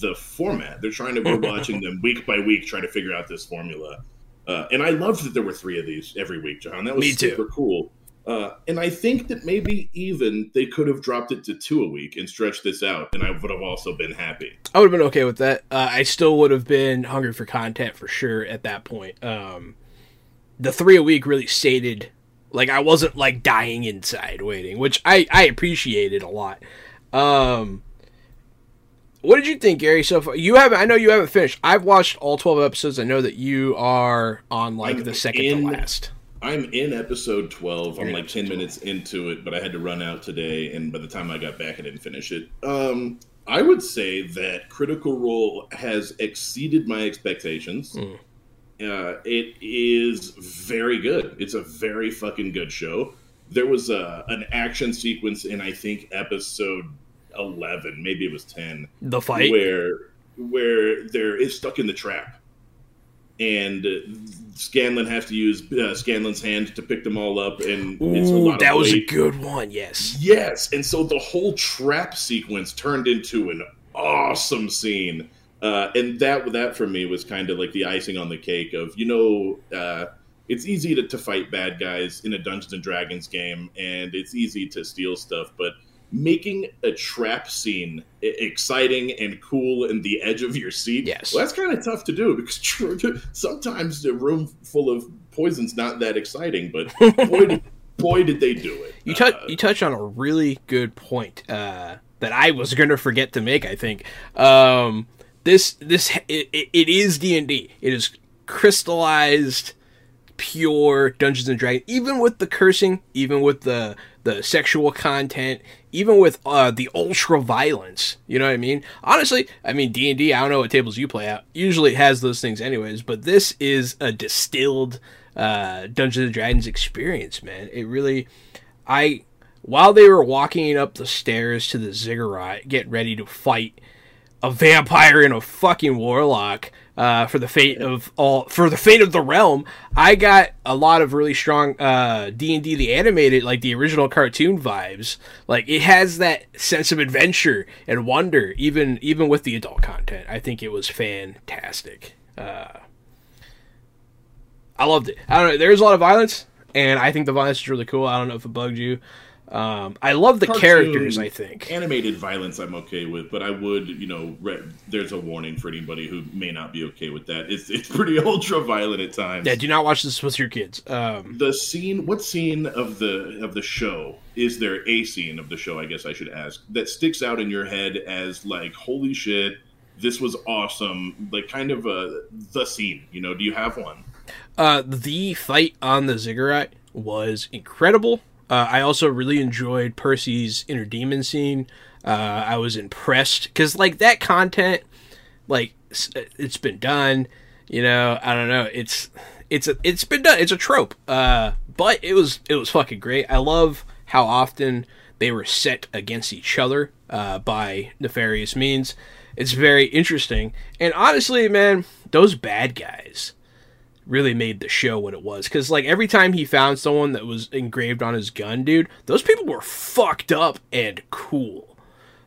the format. They're trying to we're [laughs] watching them week by week, trying to figure out this formula. Uh, and I loved that there were three of these every week, John. That was Me too. super cool. Uh, and I think that maybe even they could have dropped it to two a week and stretched this out, and I would have also been happy. I would have been okay with that. Uh, I still would have been hungry for content for sure at that point. Um, the three a week really stated like I wasn't like dying inside waiting, which I I appreciated a lot. Um, what did you think, Gary? So far, you haven't. I know you haven't finished. I've watched all twelve episodes. I know that you are on like I'm the second in- to last. I'm in episode 12. You're I'm like episode 10 minutes into it, but I had to run out today, and by the time I got back, I didn't finish it. Um, I would say that Critical Role has exceeded my expectations. Mm. Uh, it is very good. It's a very fucking good show. There was a, an action sequence in, I think, episode 11, maybe it was 10, The fight. where where there is stuck in the trap, and uh, Scanlan has to use uh, Scanlan's hand to pick them all up, and it's a Ooh, that was a good one. Yes. Yes, and so the whole trap sequence turned into an awesome scene, uh, and that that for me was kind of like the icing on the cake of you know. Uh, it's easy to, to fight bad guys in a Dungeons and Dragons game, and it's easy to steal stuff, but making a trap scene exciting and cool and the edge of your seat, Yes. well, that's kind of tough to do because [laughs] sometimes a room full of poison's not that exciting, but boy, did, [laughs] boy, did they do it. You touch Uh, you touch on a really good point uh, that I was going to forget to make. I think um, this this it, it- is D and D. It is crystallized pure Dungeons and Dragons, even with the cursing, even with the the sexual content, even with uh, the ultra violence. You know what I mean? Honestly, I mean D and I don't know what tables you play at. Usually it has those things anyways, but this is a distilled uh, Dungeons and Dragons experience, man. It really, I while they were walking up the stairs to the ziggurat, get ready to fight a vampire and a fucking warlock uh, for the fate of all for the fate of the realm. I got a lot of really strong uh, D and D the animated like the original cartoon vibes. Like it has that sense of adventure and wonder, even even with the adult content. I think it was fantastic. Uh, I loved it. I don't know. There's a lot of violence, and I think the violence is really cool. I don't know if it bugged you. Um, I love the Cartoon characters. I think animated violence I'm okay with, but I would, you know, re- there's a warning for anybody who may not be okay with that. It's it's pretty [laughs] ultra violent at times. Yeah, do not watch this with your kids. Um, the scene, what scene of the of the show is there? A scene of the show, I guess I should ask, that sticks out in your head as like, holy shit, this was awesome. Like kind of a the scene. You know, do you have one? uh, the fight on the ziggurat was incredible. Uh, I also really enjoyed Percy's inner demon scene. Uh, I was impressed because like that content, like s- it's been done. You know, I don't know. It's it's a, it's been done. It's a trope. Uh, but it was it was fucking great. I love how often they were set against each other uh, by nefarious means. It's very interesting. And honestly, man, those bad guys really made the show what it was. Because like every time he found someone that was engraved on his gun, dude, those people were fucked up and cool.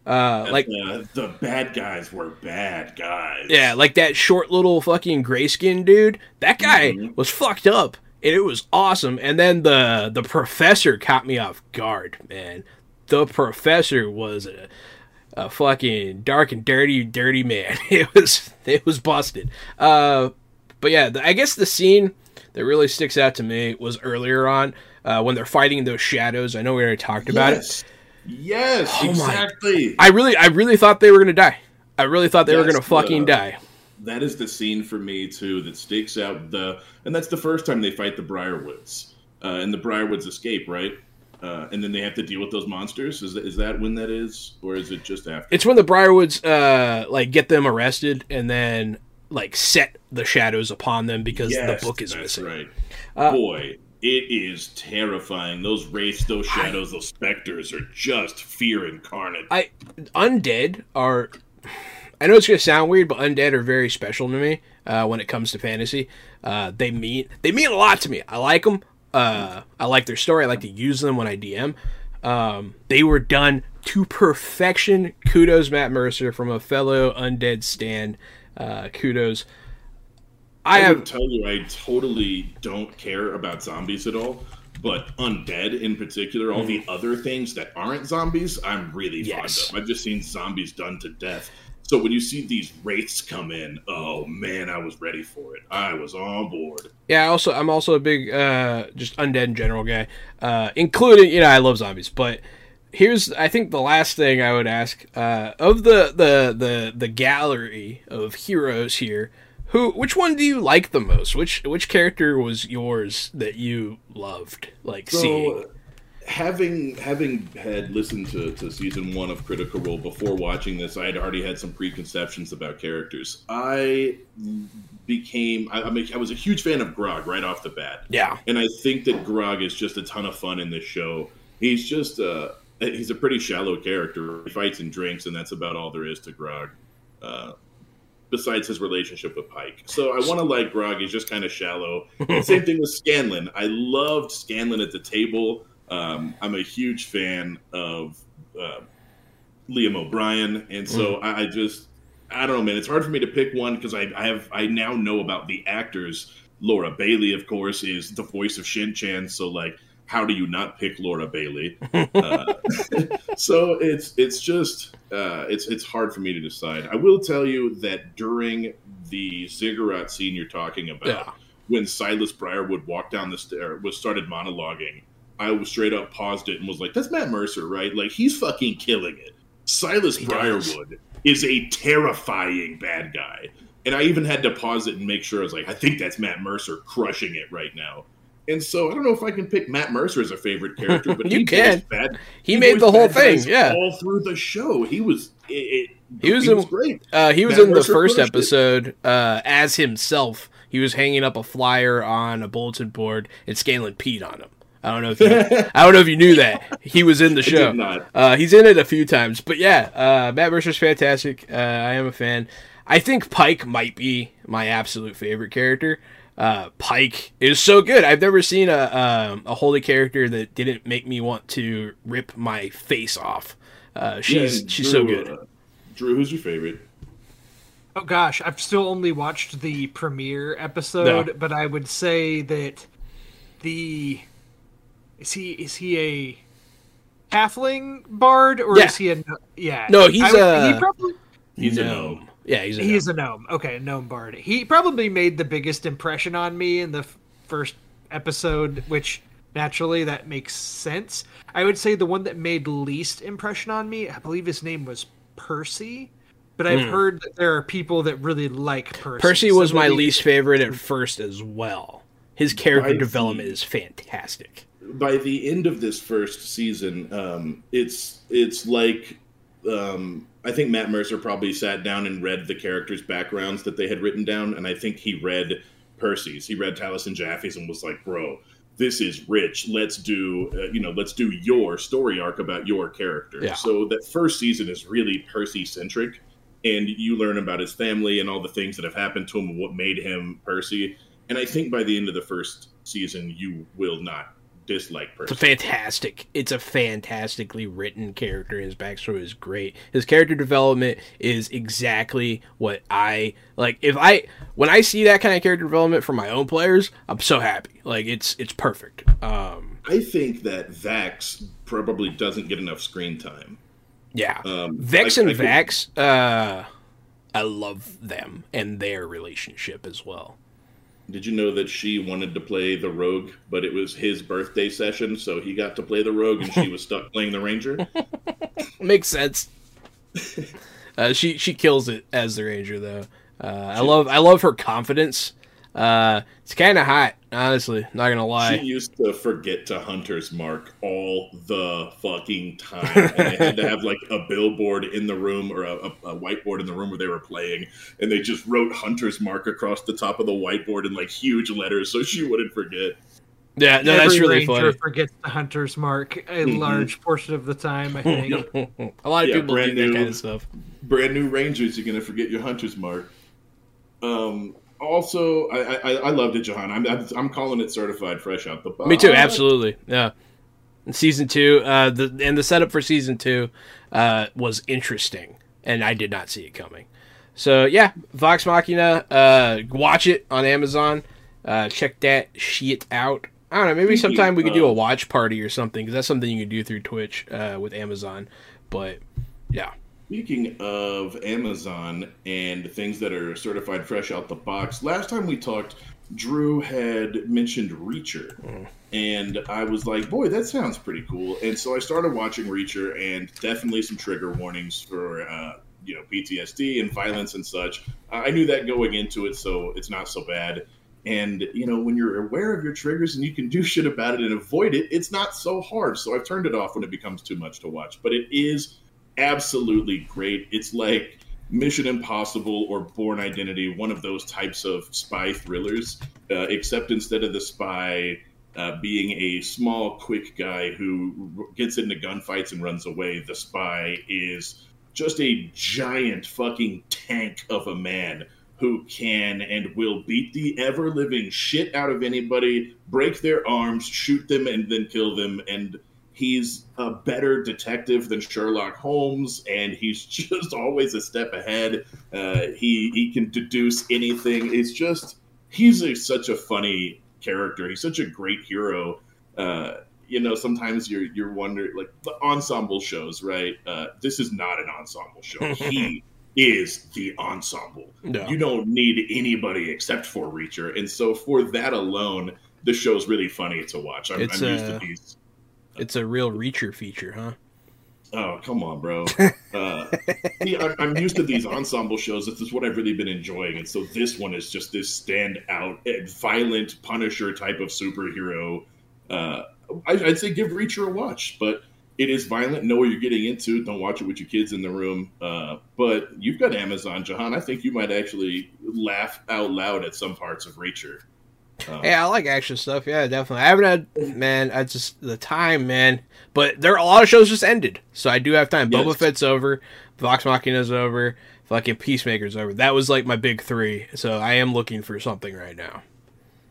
Uh, like the, the bad guys were bad guys. yeah, like that short little fucking grayskin dude. That guy Mhm. was fucked up, and it was awesome. And then the the professor caught me off guard, man. The professor was a, a fucking dark and dirty, dirty man. [laughs] It was it was busted. Uh, but yeah, the, I guess the scene that really sticks out to me was earlier on uh, when they're fighting those shadows. I know we already talked about it. yes. Yes, Oh my- exactly. I really, I really thought they were gonna die. I really thought they were gonna fucking the- die. that is the scene for me too that sticks out. The and that's the first time they fight the Briarwoods, uh, and the Briarwoods escape, right? Uh, and then they have to deal with those monsters. Is that, is that when that is, or is it just after? It's when the Briarwoods uh like get them arrested and then like set the shadows upon them because Yes, the book is missing. Right, Uh, boy, it is terrifying. Those wraiths, those shadows, those specters are just fear incarnate. I undead are. I know it's gonna sound weird, but undead are very special to me uh, when it comes to fantasy. Uh, they mean they mean a lot to me. I like them. Uh, I like their story. I like to use them when I DM. Um, they were done to perfection. Kudos, Matt Mercer, from a fellow undead stand. Uh, kudos. I I have tell you, I totally don't care about zombies at all. But undead in particular, all the other things that aren't zombies, I'm really. Yes. fond of. I've just seen zombies done to death. So when you see these wraiths come in, oh man, I was ready for it. I was on board. Yeah, I also I'm also a big uh just undead in general guy. Uh including you know, I love zombies, but here's I think the last thing I would ask uh of the the the the gallery of heroes here, who which one do you like the most? Which which character was yours that you loved like seeing? So, having having had listened to, to season one of Critical Role before watching this, I had already had some preconceptions about characters. I became I, I, mean, I was a huge fan of Grog right off the bat, Yeah. and I think that Grog is just a ton of fun in this show. He's just uh, he's a pretty shallow character. He fights and drinks, and that's about all there is to Grog. Uh, besides his relationship with Pike. So I want to like Grog. He's just kind of shallow. [laughs] Same thing with Scanlan. I loved Scanlan at the table. Um, I'm a huge fan of uh, Liam O'Brien, and so I, I just I don't know, man. It's hard for me to pick one because I, I have I now know about the actors. Laura Bailey, of course, is the voice of Shin Chan. So like, how do you not pick Laura Bailey? [laughs] Uh, so it's it's just uh, it's it's hard for me to decide. I will tell you that during the ziggurat scene you're talking about, Yeah. when Silas Briarwood walked down the stair was started monologuing, I was straight up paused it and was like, "That's Matt Mercer, right? Like he's fucking killing it." Silas He Briarwood is a terrifying bad guy. And I even had to pause it and make sure I was like, I think that's Matt Mercer crushing it right now. And so I don't know if I can pick Matt Mercer as a favorite character, but [laughs] you he can. Bad, he, made the whole thing. Yeah, all through the show. He was. It, it, He was he was in- great. uh, he was Matt in the first episode uh, as himself. He was hanging up a flyer on a bulletin board, and Scanlan peed on him. I don't know if you, [laughs] I don't know if you knew that he was in the show. Uh, he's in it a few times, but yeah, uh, Matt Mercer's fantastic. Uh, I am a fan. I think Pike might be my absolute favorite character. Uh, Pike is so good. I've never seen a um, a holy character that didn't make me want to rip my face off. Uh, she's Yeah, and she's so good. uh, Drew, who's your favorite? Oh gosh, I've still only watched the premiere episode, No. but I would say that the is he is he a halfling bard or Yeah. is he a yeah? No, he's I would- a- he probably He's a gnome. Gnome. Yeah, he's a he's gnome. a gnome. Okay, a gnome bard. He probably made the biggest impression on me in the f- first episode, which naturally that makes sense. I would say the one that made least impression on me, I believe his name was Percy. But I've heard that there are people that really like Percy. Percy so was my maybe- least favorite at first as well. His character I development see. is fantastic. by the end of this first season, um, it's it's like um, I think Matt Mercer probably sat down and read the characters' backgrounds that they had written down, and I think he read Percy's. He read Taliesin Jaffe's and was like, "Bro, this is rich. Let's do uh, you know let's do your story arc about your character." Yeah. So that first season is really Percy centric. And you learn about his family and all the things that have happened to him and what made him Percy. And I think by the end of the first season, you will not dislike Percy. It's a fantastic. It's a fantastically written character. His backstory is great. His character development is exactly what I like. If I when I see that kind of character development from my own players, I'm so happy. Like it's it's perfect. Um, I think that Vax probably doesn't get enough screen time. yeah, Um, Vex I- and I could- Vax. Uh, I love them and their relationship as well. Did you know that she wanted to play the rogue, but it was his birthday session, so he got to play the rogue, and she was stuck [laughs] playing the ranger? [laughs] Makes sense. [laughs] uh, she she kills it as the ranger though. Uh, I love I love her confidence. Uh, it's kind of hot, honestly. Not gonna lie. She used to forget to hunter's mark all the fucking time, and they had to have like a billboard in the room or a, a, a whiteboard in the room where they were playing, and they just wrote hunter's mark across the top of the whiteboard in like huge letters so she wouldn't forget. Yeah, no, Every that's really ranger funny. forgets the hunter's mark a Mhm. large portion of the time. I think. [laughs] [laughs] a lot of Yeah, people do brand that new. kind of stuff. brand new Rangers, you're gonna forget your hunter's mark. Um, also, I, I I loved it, Johan. I'm I'm- calling it certified fresh out the box. Me too, absolutely. Yeah. Season two, uh, the and the setup for season two, uh, was interesting, and I did not see it coming. So yeah, Vox Machina, uh, watch it on Amazon. Uh, check that shit out. I don't know. Maybe Speaking sometime we could do a watch party or something because that's something you can do through Twitch uh, with Amazon. But yeah, Speaking of Amazon and things that are certified fresh out the box, last time we talked, Drew had mentioned Reacher. And I was like, boy, that sounds pretty cool. And so I started watching Reacher, and definitely some trigger warnings for, uh, you know, PTSD and violence and such. I I knew that going into it, so it's not so bad. And, you know, when you're aware of your triggers and you can do shit about it and avoid it, it's not so hard. So I've turned it off when it becomes too much to watch. But it is absolutely great. It's like Mission Impossible or Bourne Identity, one of those types of spy thrillers, uh, except instead of the spy uh, being a small, quick guy who gets into gunfights and runs away, the spy is just a giant fucking tank of a man who can and will beat the ever living shit out of anybody, break their arms, shoot them, and then kill them. And he's a better detective than Sherlock Holmes, and he's [laughs] just always a step ahead. Uh, he he can deduce anything. It's just he's a, such a funny character. He's such a great hero. Uh, you know, sometimes you're you're wondering like the ensemble shows, right? Uh, this is not an ensemble show. [laughs] he is the ensemble. no. You don't need anybody except for Reacher, and so for that alone, the show's really funny to watch. I'm, I'm used to these. It's a real Reacher feature, huh? Oh come on, bro! [laughs] Uh, see, I'm, used to these ensemble shows. This is what I've really been enjoying, and so this one is just this standout, eh, violent Punisher type of superhero. Uh, I, I'd say give Reacher a watch, but it is violent. Know what you're getting into. Don't watch it with your kids in the room. Uh, but you've got Amazon, Jahan. I think you might actually laugh out loud at some parts of Reacher. Um, yeah, I like action stuff. Yeah, definitely. I haven't had man. I just the time, man. But there are a lot of shows just ended, so I do have time. Yes. Boba Fett's over, Vox Machina's over, fucking Peacemaker's over. That was like my big three. So I am looking for something right now.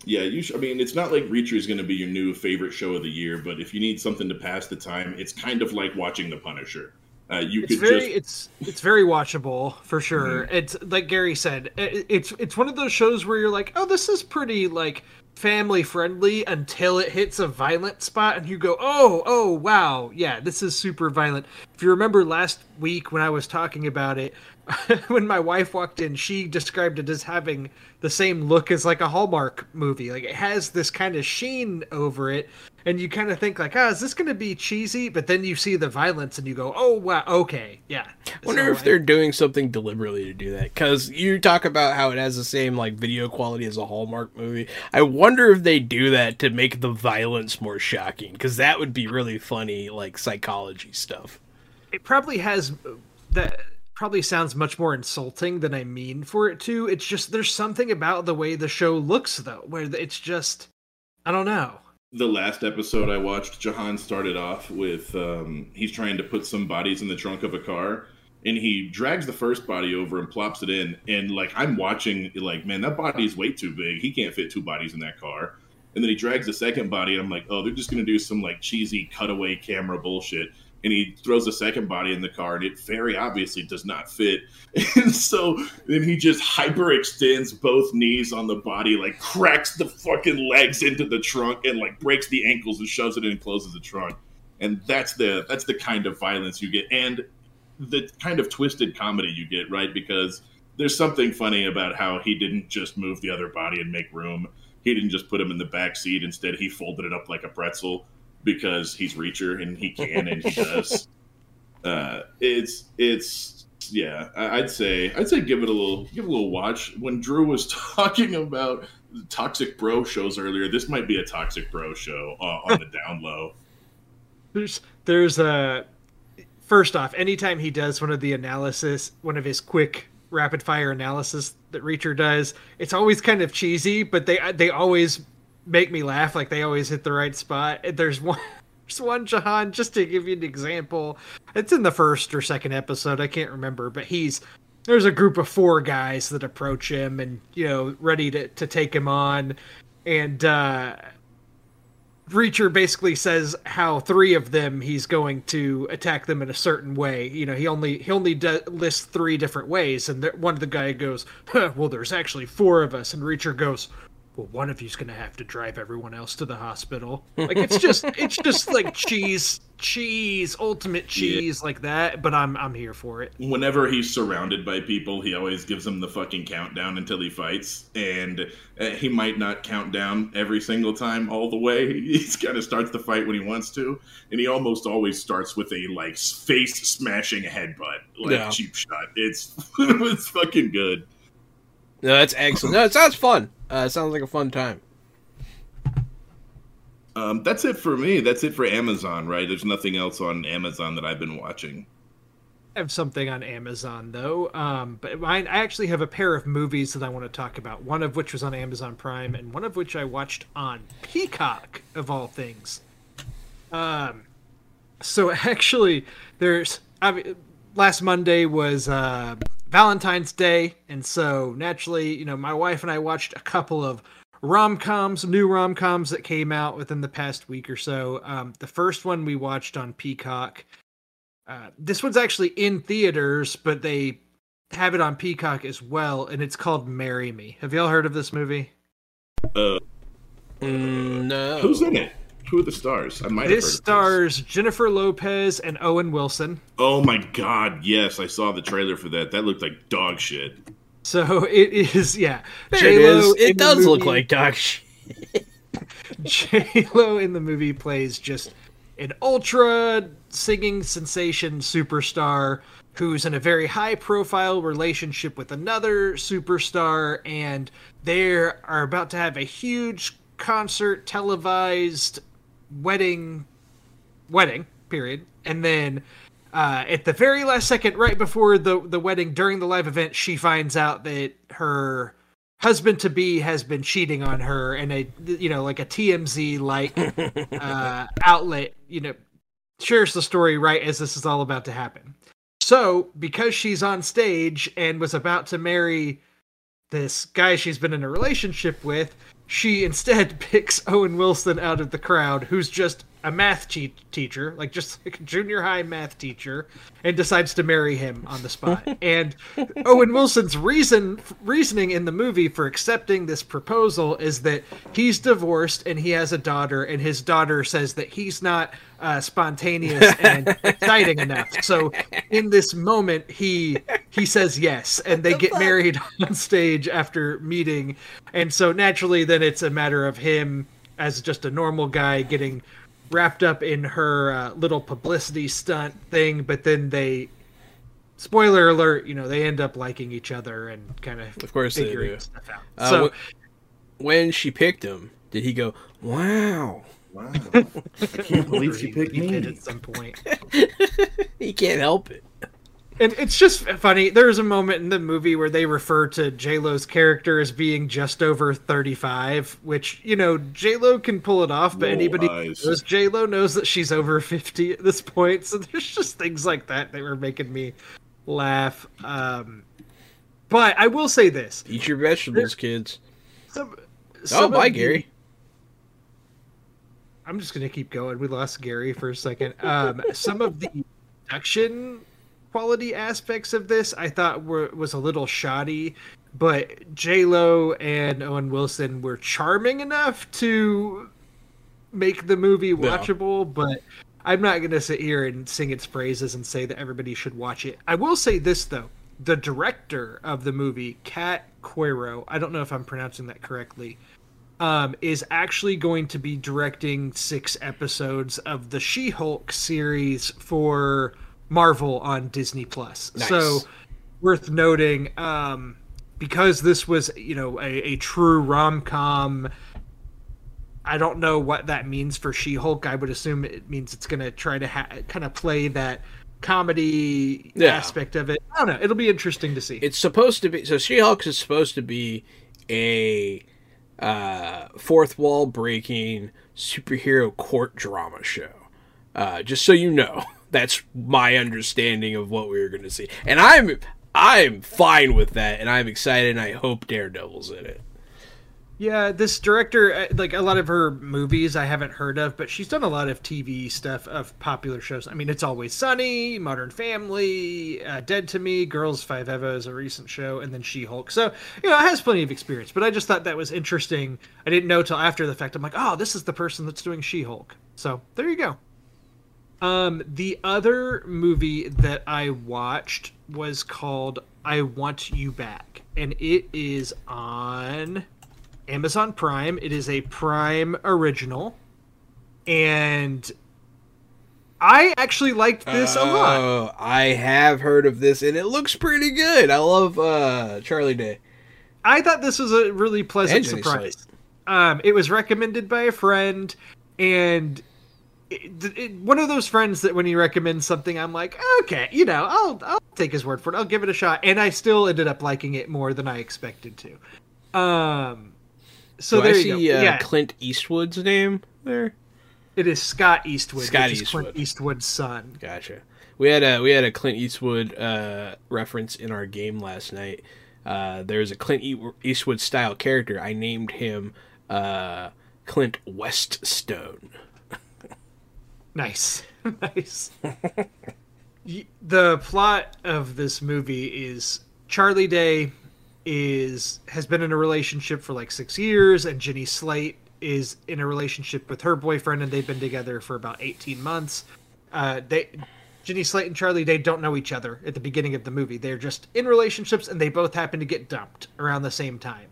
Yeah, you. Sh- I mean, it's not like Reacher is going to be your new favorite show of the year, but if you need something to pass the time, it's kind of like watching The Punisher. Uh, you it's could very, just... it's it's very watchable for sure. Mm-hmm. It's like Gary said, it, it's it's one of those shows where you're like, oh, this is pretty like family friendly until it hits a violent spot and you go, oh, oh, wow, yeah, this is super violent. If you remember last week when I was talking about it, [laughs] when my wife walked in, she described it as having the same look as like a Hallmark movie. Like it has this kind of sheen over it, and you kind of think like, ah, oh, is this going to be cheesy? But then you see the violence, and you go, oh wow, okay, yeah. I wonder so if I... they're doing something deliberately to do that because you talk about how it has the same like video quality as a Hallmark movie. I wonder if they do that to make the violence more shocking because that would be really funny, like psychology stuff. It probably has uh, that probably sounds much more insulting than I mean for it to. It's just there's something about the way the show looks though, where it's just I don't know. The last episode I watched, Jahan started off with um, he's trying to put some bodies in the trunk of a car, and he drags the first body over and plops it in, and like I'm watching, like man, that body's way too big. He can't fit two bodies in that car. And then he drags the second body, and I'm like, oh, they're just gonna do some like cheesy cutaway camera bullshit and he throws a second body in the car and it very obviously does not fit. [laughs] And so then he just hyperextends both knees on the body like cracks the fucking legs into the trunk and like breaks the ankles and shoves it in and closes the trunk. And that's the that's the kind of violence you get and the kind of twisted comedy you get right? Because there's something funny about how he didn't just move the other body and make room. He didn't just put him in the back seat. Instead he folded it up like a pretzel because he's Reacher and he can and he [laughs] does. Uh, it's it's yeah. I'd say I'd say give it a little give it a little watch. When Drew was [laughs] talking about toxic bro shows earlier, this might be a toxic bro show uh, on the down low. There's there's a first off, anytime he does one of the analysis, one of his quick rapid fire analysis that Reacher does, it's always kind of cheesy, but they they always make me laugh. Like they always hit the right spot. There's one. [laughs] There's one Jahan, just to give you an example. It's in the first or second episode, I can't remember, but he's there's a group of four guys that approach him and you know ready to, to take him on and uh Reacher basically says how three of them he's going to attack them in a certain way. You know, he only he only lists three different ways, and one of the guy goes, huh, "Well, there's actually four of us," and Reacher goes, well, one of you's gonna have to drive everyone else to the hospital. [laughs] Like it's just it's just like cheese, cheese, ultimate cheese yeah. like that. But I'm I'm here for it. Whenever he's surrounded by people, he always gives them the fucking countdown until he fights, and uh, he might not count down every single time all the way. [laughs] He kind of starts the fight when he wants to, and he almost always starts with a like face smashing headbutt, like yeah. cheap shot. It's [laughs] it's fucking good. No, that's excellent. No, it sounds fun. Uh, it sounds like a fun time. Um, that's it for me. That's it for Amazon, right? There's nothing else on Amazon that I've been watching. I have something on Amazon though, um, but I actually have a pair of movies that I want to talk about. One of which was on Amazon Prime, and one of which I watched on Peacock, of all things. Um, so [laughs] actually, there's I mean, last Monday was uh, Valentine's Day, and so naturally, you know, my wife and I watched a couple of rom coms, new rom coms that came out within the past week or so. Um, the first one we watched on Peacock. Uh, this one's actually in theaters, but they have it on Peacock as well, and it's called "Marry Me." Have y'all heard of this movie? Uh, mm, no. Who's in it? Who are the stars? I might. This stars Jennifer Lopez and Owen Wilson. Oh my god! Yes, I saw the trailer for that. That looked like dog shit. So [laughs] it is, yeah. There it is. It does look like dog shit. [laughs] J Lo in the movie plays just an ultra singing sensation superstar who's in a very high profile relationship with another superstar and they are about to have a huge concert televised wedding wedding period. And then uh, at the very last second right before the the wedding during the live event she finds out that her husband to be has been cheating on her and a you know like a TMZ like [laughs] uh, outlet. You know shares the story right as this is all about to happen. So, because she's on stage and was about to marry this guy she's been in a relationship with, she instead [laughs] picks Owen Wilson out of the crowd, who's just a math te- teacher, like just like a junior high math teacher, and decides to marry him on the spot. [laughs] and Owen Wilson's reason reasoning in the movie for accepting this proposal is that he's divorced and he has a daughter, and his daughter says that he's not uh, spontaneous and [laughs] exciting enough. So in this moment, he he says yes, and they get married [laughs] on stage after meeting, and so naturally, then it's a matter of him as just a normal guy getting wrapped up in her uh, little publicity stunt thing, but then they spoiler alert, you know, they end up liking each other and kind of of course figuring they do. stuff out. Uh, so wh- when she picked him, did he go, "Wow"? Wow. I can't [laughs] believe she he- picked he me. at some point. [laughs] [laughs] He can't help it. And it's just funny. There's a moment in the movie where they refer to J Lo's character as being just over 35, which you know J Lo can pull it off, but Whoa, anybody who eyes. knows J Lo knows that she's over 50 at this point. So there's just things like that that were making me laugh. Um, but I will say this: Eat your vegetables, kids. some, Oh, some of bye, Gary. I'm just gonna keep going. We lost Gary for a second. Um, some of the production quality aspects of this I thought were was a little shoddy, but J Lo and Owen Wilson were charming enough to make the movie watchable. But I'm not gonna sit here and sing its praises and say that everybody should watch it. I will say this though: the director of the movie, Kat Coiro, I don't know if I'm pronouncing that correctly um, is actually going to be directing six episodes of the She-Hulk series for Marvel on Disney Plus. Nice. So worth noting, um, because this was you know a, a true rom-com. I don't know what that means for She-Hulk. I would assume it means it's going to try to ha- kind of play that comedy Yeah. aspect of it. I don't know. It'll be interesting to see. It's supposed to be so. She-Hulk is supposed to be a uh, fourth wall breaking superhero court drama show. Uh, just so you know, [laughs] that's my understanding of what we were going to see, and I'm I'm fine with that, and I'm excited, and I hope Daredevil's in it. Yeah, this director, uh, like a lot of her movies, I haven't heard of, but she's done a lot of TV stuff of popular shows. I mean, It's Always Sunny, Modern Family, uh, Dead to Me, Girls Five Eva is a recent show, and then She Hulk. So, you know, it has plenty of experience, but I just thought that was interesting. I didn't know till after the fact. I'm like, oh, this is the person that's doing She Hulk. So, there you go. Um, the other movie that I watched was called I Want You Back, and it is on Amazon Prime. It is a Prime original, and I actually liked this a lot. Oh, I have heard of this, and it looks pretty good. I love uh, Charlie Day. I thought this was a really pleasant surprise. Um, it was recommended by a friend, and it, it, one of those friends that when he recommends something, I'm like, okay, you know, I'll I'll take his word for it. I'll give it a shot, and I still ended up liking it more than I expected to. Um, so Do there I you go. uh, yeah, Clint Eastwood's name there? it is Scott Eastwood, Scott which is Clint Eastwood. Eastwood's son. Gotcha. We had a we had a Clint Eastwood uh, reference in our game last night. Uh, there's a Clint Eastwood style character. I named him uh, Clint Weststone. Nice, [laughs] nice. The plot of this movie is Charlie Day is has been in a relationship for like six years, and Jenny Slate is in a relationship with her boyfriend, and they've been together for about eighteen months. Uh, they. Jenny Slate and Charlie Day don't know each other at the beginning of the movie. They're just in relationships and they both happen to get dumped around the same time.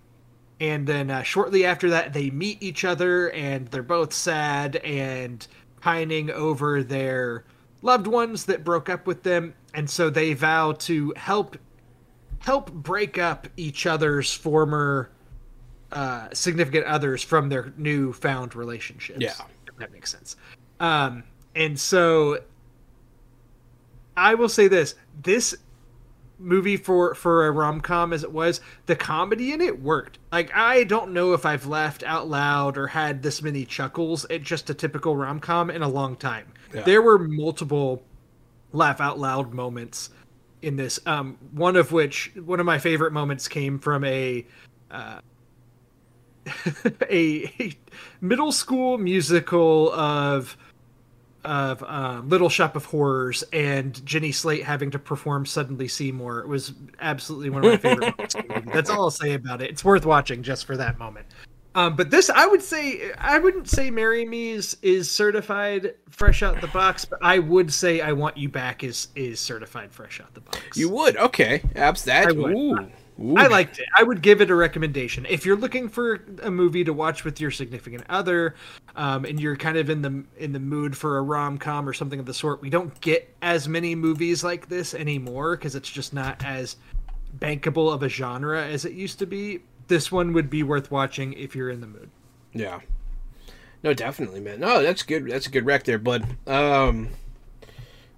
And then uh, shortly after that, they meet each other and they're both sad and pining over their loved ones that broke up with them, and so they vow to help help break up each other's former uh, significant others from their newfound relationships. Yeah. that makes sense. Um, and so I will say this: this movie for for a rom com as it was, the comedy in it worked. Like I don't know if I've laughed out loud or had this many chuckles at just a typical rom com in a long time. Yeah. There were multiple laugh out loud moments in this. Um, one of which, one of my favorite moments came from a. Uh, [laughs] a, a middle school musical of of uh, Little Shop of Horrors and Jenny Slate having to perform Suddenly Seymour. It was absolutely one of my favorite moments. in the movie. [laughs] That's all I'll say about it. It's worth watching just for that moment. Um, but this, I would say, I wouldn't say "Marry Me" is, is certified fresh out the box, but I would say "I Want You Back" is is certified fresh out the box. You would okay, abs that. I would. Ooh, ooh. I liked it. I would give it a recommendation. If you're looking for a movie to watch with your significant other, um, and you're kind of in the in the mood for a rom com or something of the sort, we don't get as many movies like this anymore because it's just not as bankable of a genre as it used to be. This one would be worth watching if you're in the mood. Yeah. No, definitely, man. No, that's good. That's a good rec there, bud. Um,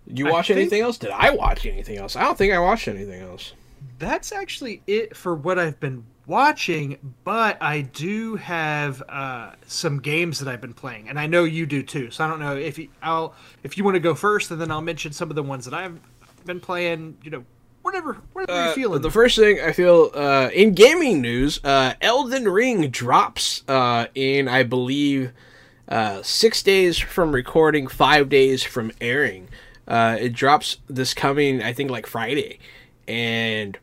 you watch think- anything else? Did I watch anything else? I don't think I watched anything else. That's actually it for what I've been watching, but I do have uh, some games that I've been playing, and I know you do too. So I don't know if you, I'll if you want to go first, and then I'll mention some of the ones that I've been playing. You know, whatever, whatever Uh, you're feeling. the first thing I feel uh, in gaming news, uh, Elden Ring drops uh, in I believe uh, six days from recording, five days from airing. Uh, it drops this coming, I think, like Friday, and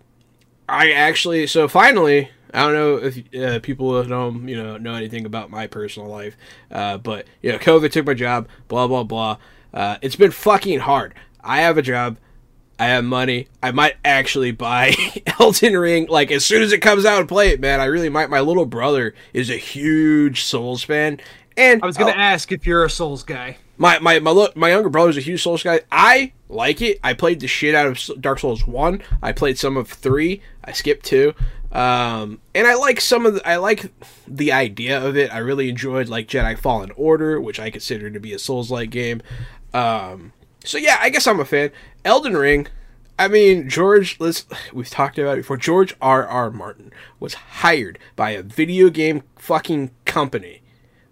I actually so finally. I don't know if uh, people know you know know anything about my personal life, uh, but you know, COVID took my job. Blah blah blah. Uh, it's been fucking hard. I have a job. I have money. I might actually buy [laughs] Elden Ring like as soon as it comes out and play it, man. I really might. My little brother is a huge Souls fan, and I was gonna oh, ask if you're a Souls guy. my my my, my younger brother's a huge Souls guy. I like it. I played the shit out of Dark Souls one. I played some of three. I skipped two. Um, and I like some of the, I like the idea of it. I really enjoyed like Jedi Fallen Order, which I consider to be a Souls like game. Um, so yeah, I guess I'm a fan. Elden Ring. I mean, George, let's, [sighs] we've talked about it before. George R. R. Martin was hired by a video game fucking company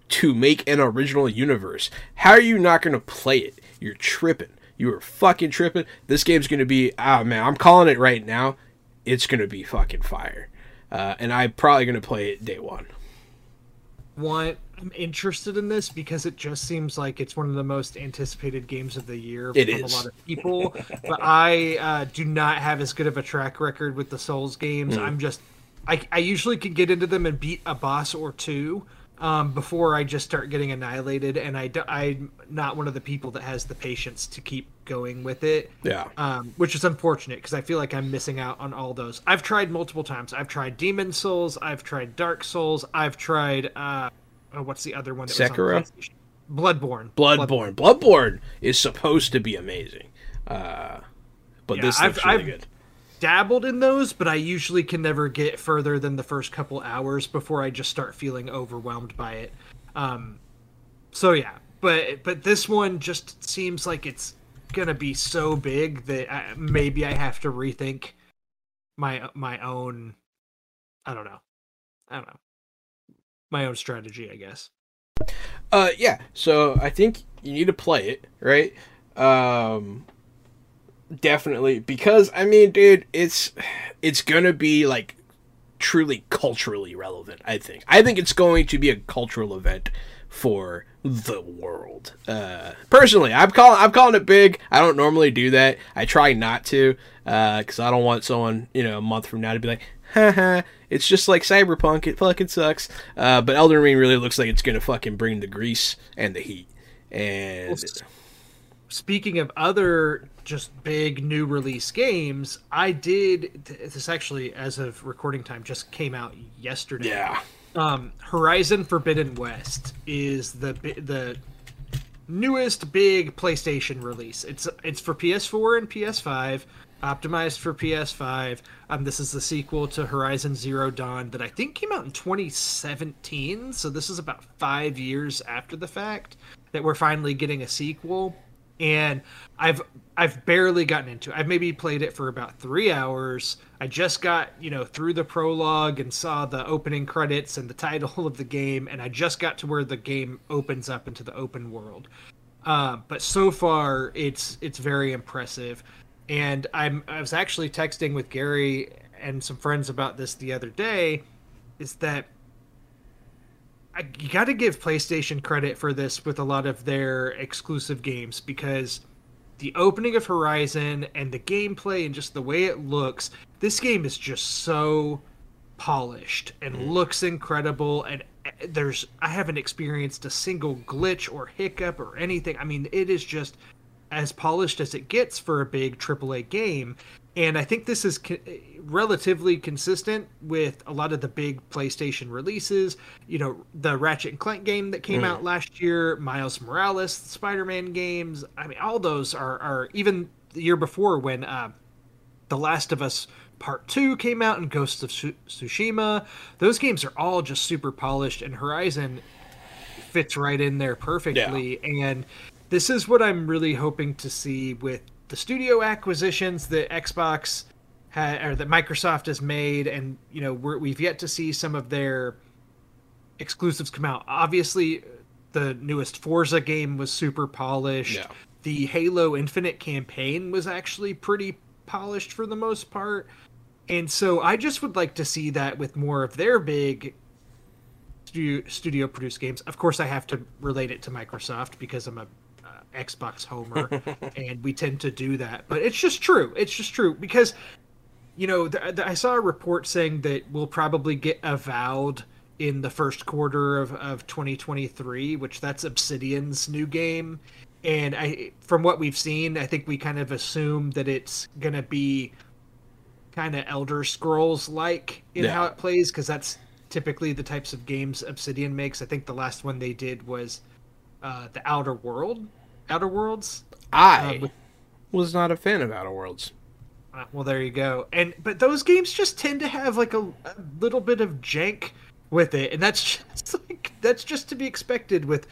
to make an original universe. How are you not going to play it? You're tripping. You are fucking tripping. This game's going to be, ah, man, I'm calling it right now. It's going to be fucking fire. Uh, and I'm probably going to play it day one. One, I'm interested in this because it just seems like it's one of the most anticipated games of the year It from is. a lot of people. [laughs] but I uh, do not have as good of a track record with the Souls games. Hmm. I'm just, I, I usually can get into them and beat a boss or two um, before I just start getting annihilated. And I, I'm not one of the people that has the patience to keep going with it Yeah. um, which is unfortunate because I feel like I'm missing out on all those. I've tried multiple times. I've tried Demon Souls. I've tried Dark Souls. I've tried uh, oh, what's the other one? That Sekiro? PlayStation? Bloodborne. Bloodborne. Bloodborne is supposed to be amazing. Uh, but Yeah, this I've- looks really I've- good. Dabbled in those, but I usually can never get further than the first couple hours before I just start feeling overwhelmed by it. Um, so yeah, but but this one just seems like it's gonna be so big that I, maybe I have to rethink my my own. I don't know. I don't know. My own strategy, I guess. Uh, yeah. So I think you need to play it, right? Um, definitely because I mean, dude, it's it's gonna be like truly culturally relevant. I think. I think it's going to be a cultural event for the world. Uh, personally, I'm calling I'm calling it big. I don't normally do that. I try not to because I don't want someone you know a month from now to be like, haha, it's just like Cyberpunk. It fucking sucks. Uh, but Elden Ring really looks like it's gonna fucking bring the grease and the heat. And Well, Speaking of other just big new release games, I did this actually as of recording time just came out yesterday. yeah, Um, Horizon Forbidden West is the the newest big PlayStation release. It's it's for PS4 and PS5, optimized for PS5. Um, this is the sequel to Horizon Zero Dawn that I think came out in 2017. So this is about five years after the fact that we're finally getting a sequel. And I've I've barely gotten into it. I've maybe played it for about three hours. I just got you know through the prologue and saw the opening credits and the [laughs] title of the game, and I just got to where the game opens up into the open world. Uh, but so far, it's it's very impressive. And I'm I was actually texting with Gary and some friends about this the other day. Is that I, you got to give PlayStation credit for this with a lot of their exclusive games because the opening of Horizon and the gameplay and just the way it looks, this game is just so polished and mm. looks incredible and eh, there's I haven't experienced a single glitch or hiccup or anything. I mean, it is just as polished as it gets for a big AAA game. And I think this is co- relatively consistent with a lot of the big PlayStation releases. You know, the Ratchet and Clank game that came mm. out last year, Miles Morales, Spider-Man games. I mean, all those are are even the year before when uh, The Last of Us Part 2 came out and Ghost of Tsushima. Those games are all just super polished and Horizon fits right in there perfectly yeah. and this is what I'm really hoping to see with the studio acquisitions that Xbox ha- or that Microsoft has made, and you know we have yet to see some of their exclusives come out. Obviously, the newest Forza game was super polished. Yeah. The Halo Infinite campaign was actually pretty polished for the most part. And so I just would like to see that with more of their big studio, studio produced games. Of course, I have to relate it to Microsoft because I'm a Xbox homer, [laughs] and we tend to do that. But it's just true. It's just true because, you know, th- th- I saw a report saying that we'll probably get Avowed in the first quarter of, of 2023, which that's Obsidian's new game. And I, from what we've seen, I think we kind of assume that it's gonna be kind of Elder Scrolls like in yeah. how it plays because that's typically the types of games Obsidian makes. I think the last one they did was uh, the Outer World, Outer Worlds. I uh, with... was not a fan of Outer Worlds. Uh, well, there you go. And but those games just tend to have like a, a little bit of jank with it, and that's [laughs] just like that's just to be expected with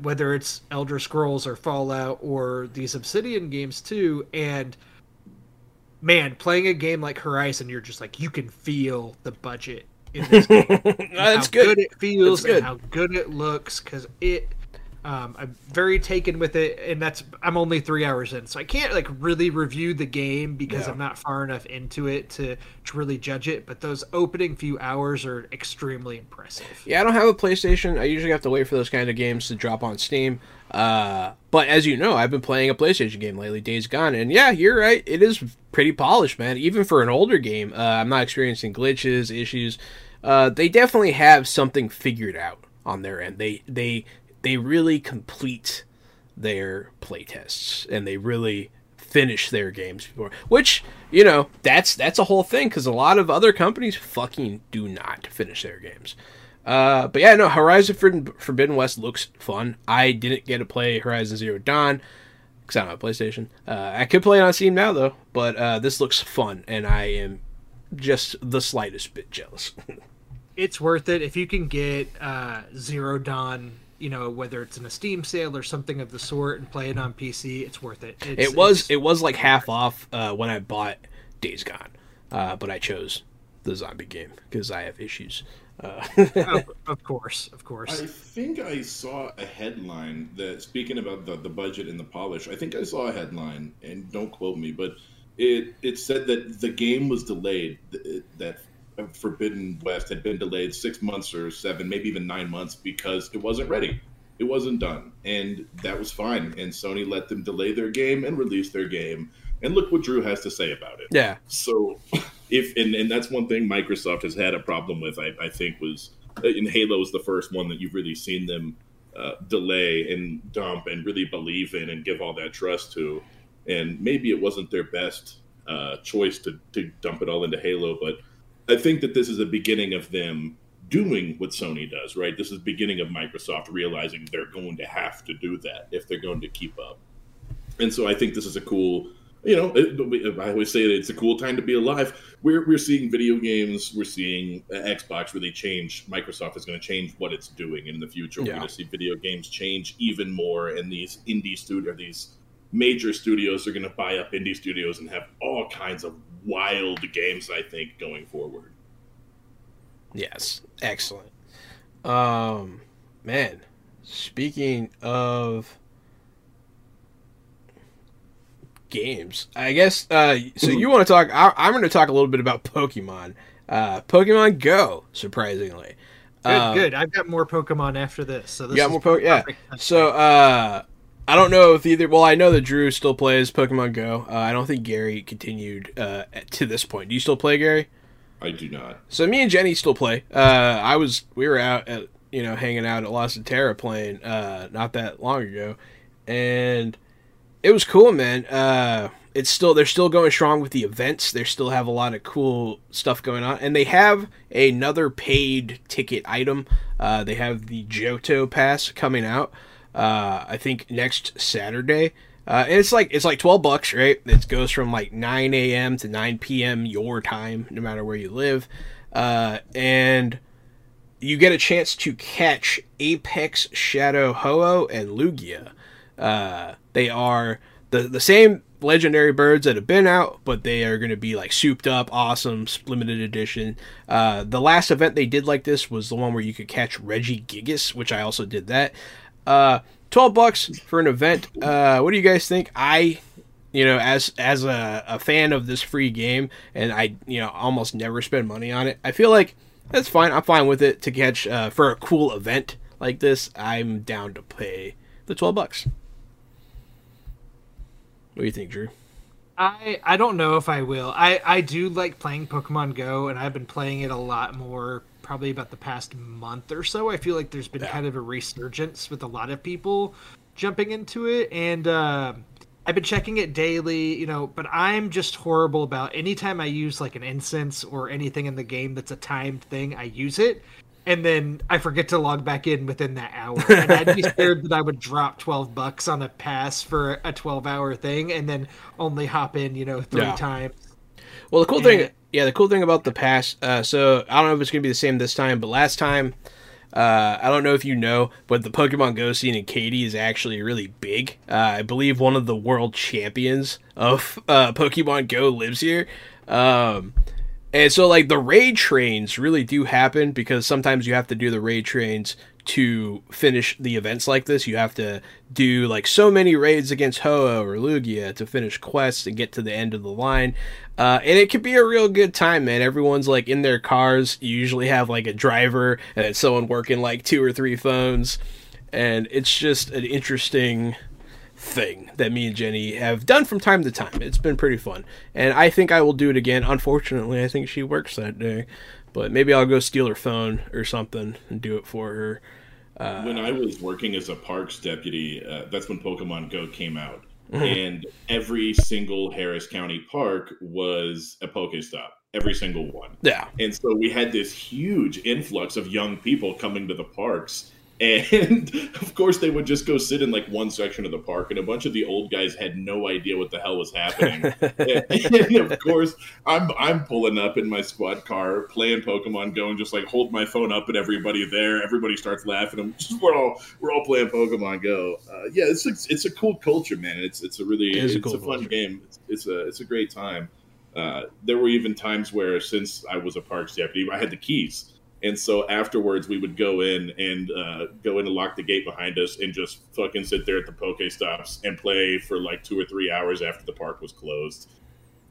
whether it's Elder Scrolls or Fallout or these Obsidian games too. And man, playing a game like Horizon, you're just like you can feel the budget in this [laughs] game. that's good. good. it feels and how good it looks because it um, I'm very taken with it, and that's I'm only three hours in, so I can't like really review the game because yeah. I'm not far enough into it to to really judge it. But those opening few hours are extremely impressive. Yeah, I don't have a PlayStation. I usually have to wait for those kind of games to drop on Steam. Uh, but as you know, I've been playing a PlayStation game lately, Days Gone, and yeah, you're right. It is pretty polished, man. Even for an older game, uh, I'm not experiencing glitches, issues. Uh, they definitely have something figured out on their end. They they they really complete their playtests and they really finish their games before which you know that's that's a whole thing because a lot of other companies fucking do not finish their games. Uh, but yeah no horizon forbidden west looks fun. I didn't get to play horizon zero dawn because i'm on playstation. Uh, i could play it on steam now though but uh, this looks fun and i am just the slightest bit jealous. [laughs] It's worth it. If you can get uh, zero dawn you know whether it's in a Steam sale or something of the sort and play it on PC, it's worth it. It's, it was it was like half off uh, when I bought Days Gone, uh, but I chose the zombie game because I have issues. Uh, [laughs] of, of, course, of course. I think I saw a headline that speaking about the, the budget and the polish. I think I saw a headline, and don't quote me, but it it said that the game was delayed. That Forbidden West had been delayed six months or seven, maybe even nine months because it wasn't ready. It wasn't done. And that was fine. And Sony let them delay their game and release their game. And look what Drew has to say about it. Yeah. So if and, and that's one thing Microsoft has had a problem with, I, I think was in Halo is the first one that you've really seen them uh, delay and dump and really believe in and give all that trust to. And maybe it wasn't their best uh, choice to, to dump it all into Halo, but I think that this is a beginning of them doing what Sony does, right? This is beginning of Microsoft realizing they're going to have to do that if they're going to keep up. And so I think this is a cool, you know, it, I always say that it's a cool time to be alive. We're, we're seeing video games, we're seeing uh, Xbox really change. Microsoft is going to change what it's doing in the future. Yeah. We're going to see video games change even more, and these indie studio, these major studios are going to buy up indie studios and have all kinds of wild games. I think going forward. Yes, excellent. Um, man, speaking of games, I guess. Uh, so you want to talk? I, am going to talk a little bit about Pokemon. Uh, Pokemon Go, surprisingly. Good, uh, good. I've got more Pokemon after this. So this you got more Pokemon. Yeah. So uh, I don't know if either. Well, I know that Drew still plays Pokemon Go. Uh, I don't think Gary continued uh, to this point. Do you still play, Gary? I do not. So me and Jenny still play. Uh, I was we were out at you know hanging out at Lost and Terra playing uh, not that long ago, and it was cool, man. Uh, it's still they're still going strong with the events. They still have a lot of cool stuff going on, and they have another paid ticket item. Uh, they have the Johto Pass coming out. Uh, I think next Saturday. Uh, it's like it's like twelve bucks, right? It goes from like nine a.m. to nine p.m. your time, no matter where you live, uh, and you get a chance to catch Apex Shadow Ho-Oh and Lugia. Uh, they are the the same legendary birds that have been out, but they are going to be like souped up, awesome, limited edition. Uh, the last event they did like this was the one where you could catch Regigigas, which I also did that. Uh, 12 bucks for an event. Uh, what do you guys think? I, you know, as as a, a fan of this free game, and I, you know, almost never spend money on it. I feel like that's fine. I'm fine with it to catch uh, for a cool event like this. I'm down to pay the 12 bucks. What do you think, Drew? I I don't know if I will. I I do like playing Pokemon Go, and I've been playing it a lot more probably about the past month or so. I feel like there's been yeah. kind of a resurgence with a lot of people jumping into it, and uh, I've been checking it daily, you know. But I'm just horrible about anytime I use like an incense or anything in the game that's a timed thing. I use it, and then I forget to log back in within that hour. And I'd be [laughs] scared that I would drop twelve bucks on a pass for a twelve hour thing, and then only hop in, you know, three yeah. times. Well, the cool and, thing yeah, the cool thing about the pass, uh, so I don't know if it's gonna be the same this time, but last time, uh, I don't know if you know, but the Pokemon Go scene in Katy is actually really big. Uh, I believe one of the world champions of uh, Pokemon Go lives here. Um, and so, like, the raid trains really do happen because sometimes you have to do the raid trains to finish the events like this. You have to do like so many raids against Ho-Oh or Lugia to finish quests and get to the end of the line. Uh, and it can be a real good time, man. Everyone's like in their cars. You usually have like a driver and someone working like two or three phones. And it's just an interesting thing that me and Jenny have done from time to time. It's been pretty fun. And I think I will do it again. Unfortunately, I think she works that day. But maybe I'll go steal her phone or something and do it for her. Uh, when I was working as a parks deputy, uh, that's when Pokemon Go came out, mm-hmm. and every single Harris County park was a Pokestop. Every single one. Yeah. And so we had this huge influx of young people coming to the parks and [laughs] of course, they would just go sit in like one section of the park, and a bunch of the old guys had no idea what the hell was happening. [laughs] [laughs] and, of course, I'm I'm pulling up in my squad car, playing Pokemon Go, and just like hold my phone up at everybody there. Everybody starts laughing. I'm just, we're all we're all playing Pokemon Go. Uh, yeah, it's a, it's a cool culture, man. It's it's a really it it's a, cool a fun culture. game. It's, it's, a it's a great time. Uh, there were even times where, since I was a parks deputy, I had the keys. And so afterwards, we would go in and uh, go in and lock the gate behind us and just fucking sit there at the poke stops and play for like two or three hours after the park was closed.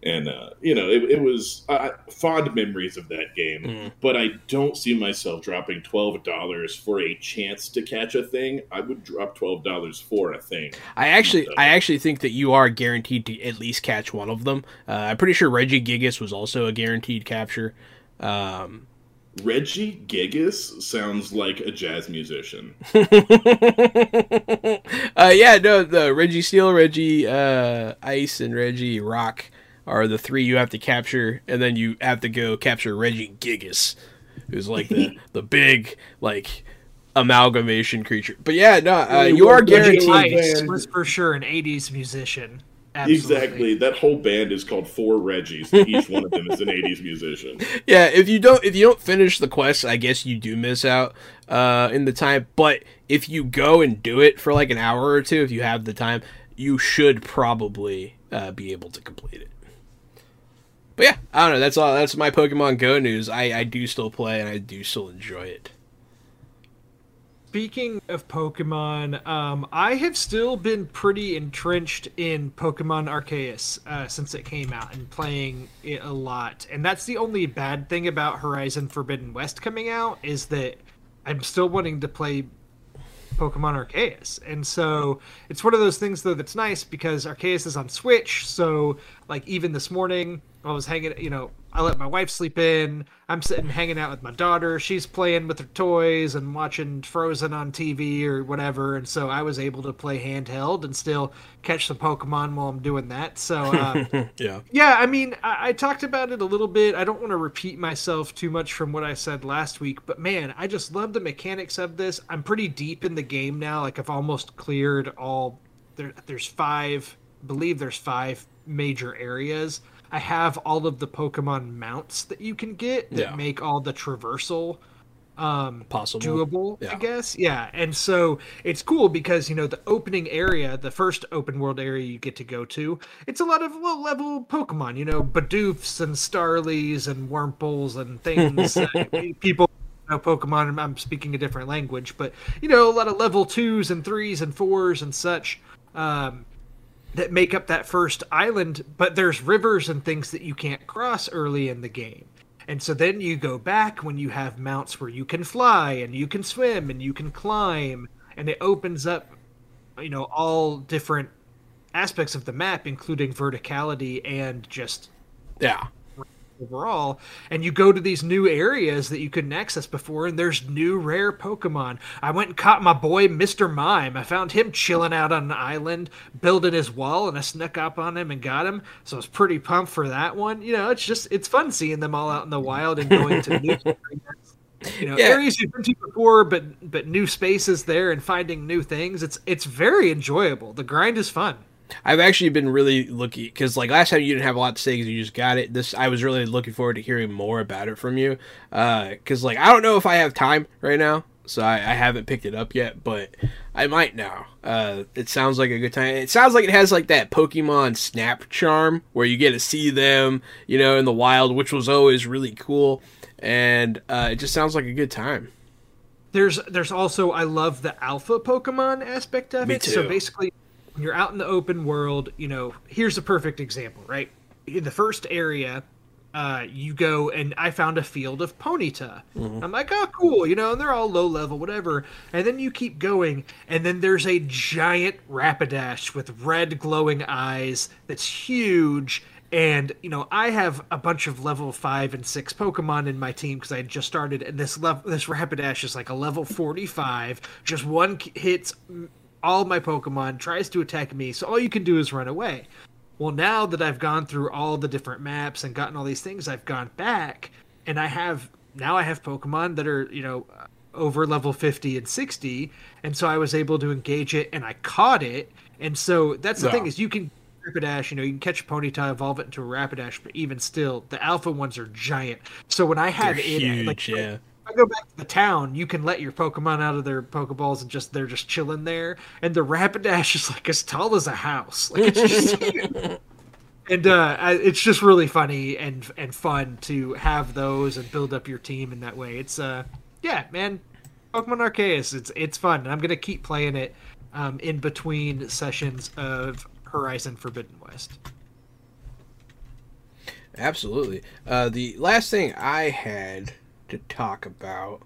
And, uh, you know, it, it was uh, fond memories of that game. Mm. But I don't see myself dropping $12 for a chance to catch a thing. I would drop $12 for a thing. I actually I actually think that you are guaranteed to at least catch one of them. Uh, I'm pretty sure Regigigas was also a guaranteed capture. Um, Regigigas sounds like a jazz musician. [laughs] uh, yeah, no, the Registeel, Reggie uh, Ice, and Regirock are the three you have to capture, and then you have to go capture Regigigas, who's like the [laughs] the big like amalgamation creature. But yeah, no, uh, you are guaranteed. Ice was for sure an '80s musician. Absolutely. Exactly. That whole band is called Four Reggies. Each one of them is an [laughs] '80s musician. Yeah, if you don't if you don't finish the quest, I guess you do miss out uh, in the time. But if you go and do it for like an hour or two, if you have the time, you should probably uh, be able to complete it. But yeah, I don't know. That's all. That's my Pokemon Go news. I I do still play and I do still enjoy it. Speaking of Pokemon, um, I have still been pretty entrenched in Pokemon Arceus uh, since it came out and playing it a lot. And that's the only bad thing about Horizon Forbidden West coming out is that I'm still wanting to play Pokemon Arceus. And so it's one of those things though that's nice because Arceus is on Switch. So like even this morning I was hanging, you know, I let my wife sleep in. I'm sitting hanging out with my daughter. She's playing with her toys and watching Frozen on TV or whatever. And so I was able to play handheld and still catch some Pokemon while I'm doing that. So, um, [laughs] yeah. Yeah, I mean, I-, I talked about it a little bit. I don't want to repeat myself too much from what I said last week, but man, I just love the mechanics of this. I'm pretty deep in the game now. Like, I've almost cleared all. There, there's five, I believe there's five major areas I have all of the Pokemon mounts that you can get that yeah. make all the traversal um possible doable yeah. i guess yeah and so it's cool because you know the opening area the first open world area you get to go to it's a lot of low level pokemon you know Bidoofs and Starlys and wurmples and things [laughs] people know pokemon i'm speaking a different language but you know a lot of level twos and threes and fours and such um that make up that first island, but there's rivers and things that you can't cross early in the game. And so then you go back when you have mounts where you can fly and you can swim and you can climb, and it opens up, you know, all different aspects of the map, including verticality and just yeah overall. And you go to these new areas that you couldn't access before, and there's new rare Pokemon. I went and caught my boy Mr. Mime. I found him chilling out on an island, building his wall, and I snuck up on him and got him. So I was pretty pumped for that one. You know, it's just it's fun seeing them all out in the wild and going to new areas. [laughs] You know, yeah. areas you've been to before, but but new spaces there and finding new things. It's it's very enjoyable. The grind is fun. I've actually been really looking because like last time you didn't have a lot to say because you just got it. This I was really looking forward to hearing more about it from you because uh, like I don't know if I have time right now, so I, I haven't picked it up yet, but I might now. Uh, it sounds like a good time. It sounds like it has like that Pokemon Snap charm where you get to see them, you know, in the wild, which was always really cool, and uh, it just sounds like a good time. There's there's also I love the alpha Pokemon aspect of Me it. Too. So basically you're out in the open world, you know, here's a perfect example, right? In the first area, uh, you go and I found a field of Ponyta. Mm-hmm. I'm like, oh, cool, you know, and they're all low level, whatever. And then you keep going, and then there's a giant Rapidash with red glowing eyes that's huge. And you know, I have a bunch of level five and six Pokemon in my team because I just started, and this level, this Rapidash is like a level forty-five. Just one hits all my Pokemon, tries to attack me, so all you can do is run away. Well, now that I've gone through all the different maps and gotten all these things, I've gone back and I have now I have Pokemon that are, you know, over level 50 and 60, and so I was able to engage it and I caught it. And so that's the yeah. thing is you can Rapidash, you know, you can catch a Ponyta, evolve it into a Rapidash, but even still, the alpha ones are giant. So when I had They're it, huge, like, yeah. I go back to the town, you can let your Pokemon out of their Pokeballs and just they're just chilling there. And the Rapidash is like as tall as a house. Like it's just [laughs] and uh, it's just really funny and and fun to have those and build up your team in that way. It's uh yeah, man. Pokemon Arceus, it's it's fun. And I'm gonna keep playing it um, in between sessions of Horizon Forbidden West. Absolutely. Uh, the last thing I had to talk about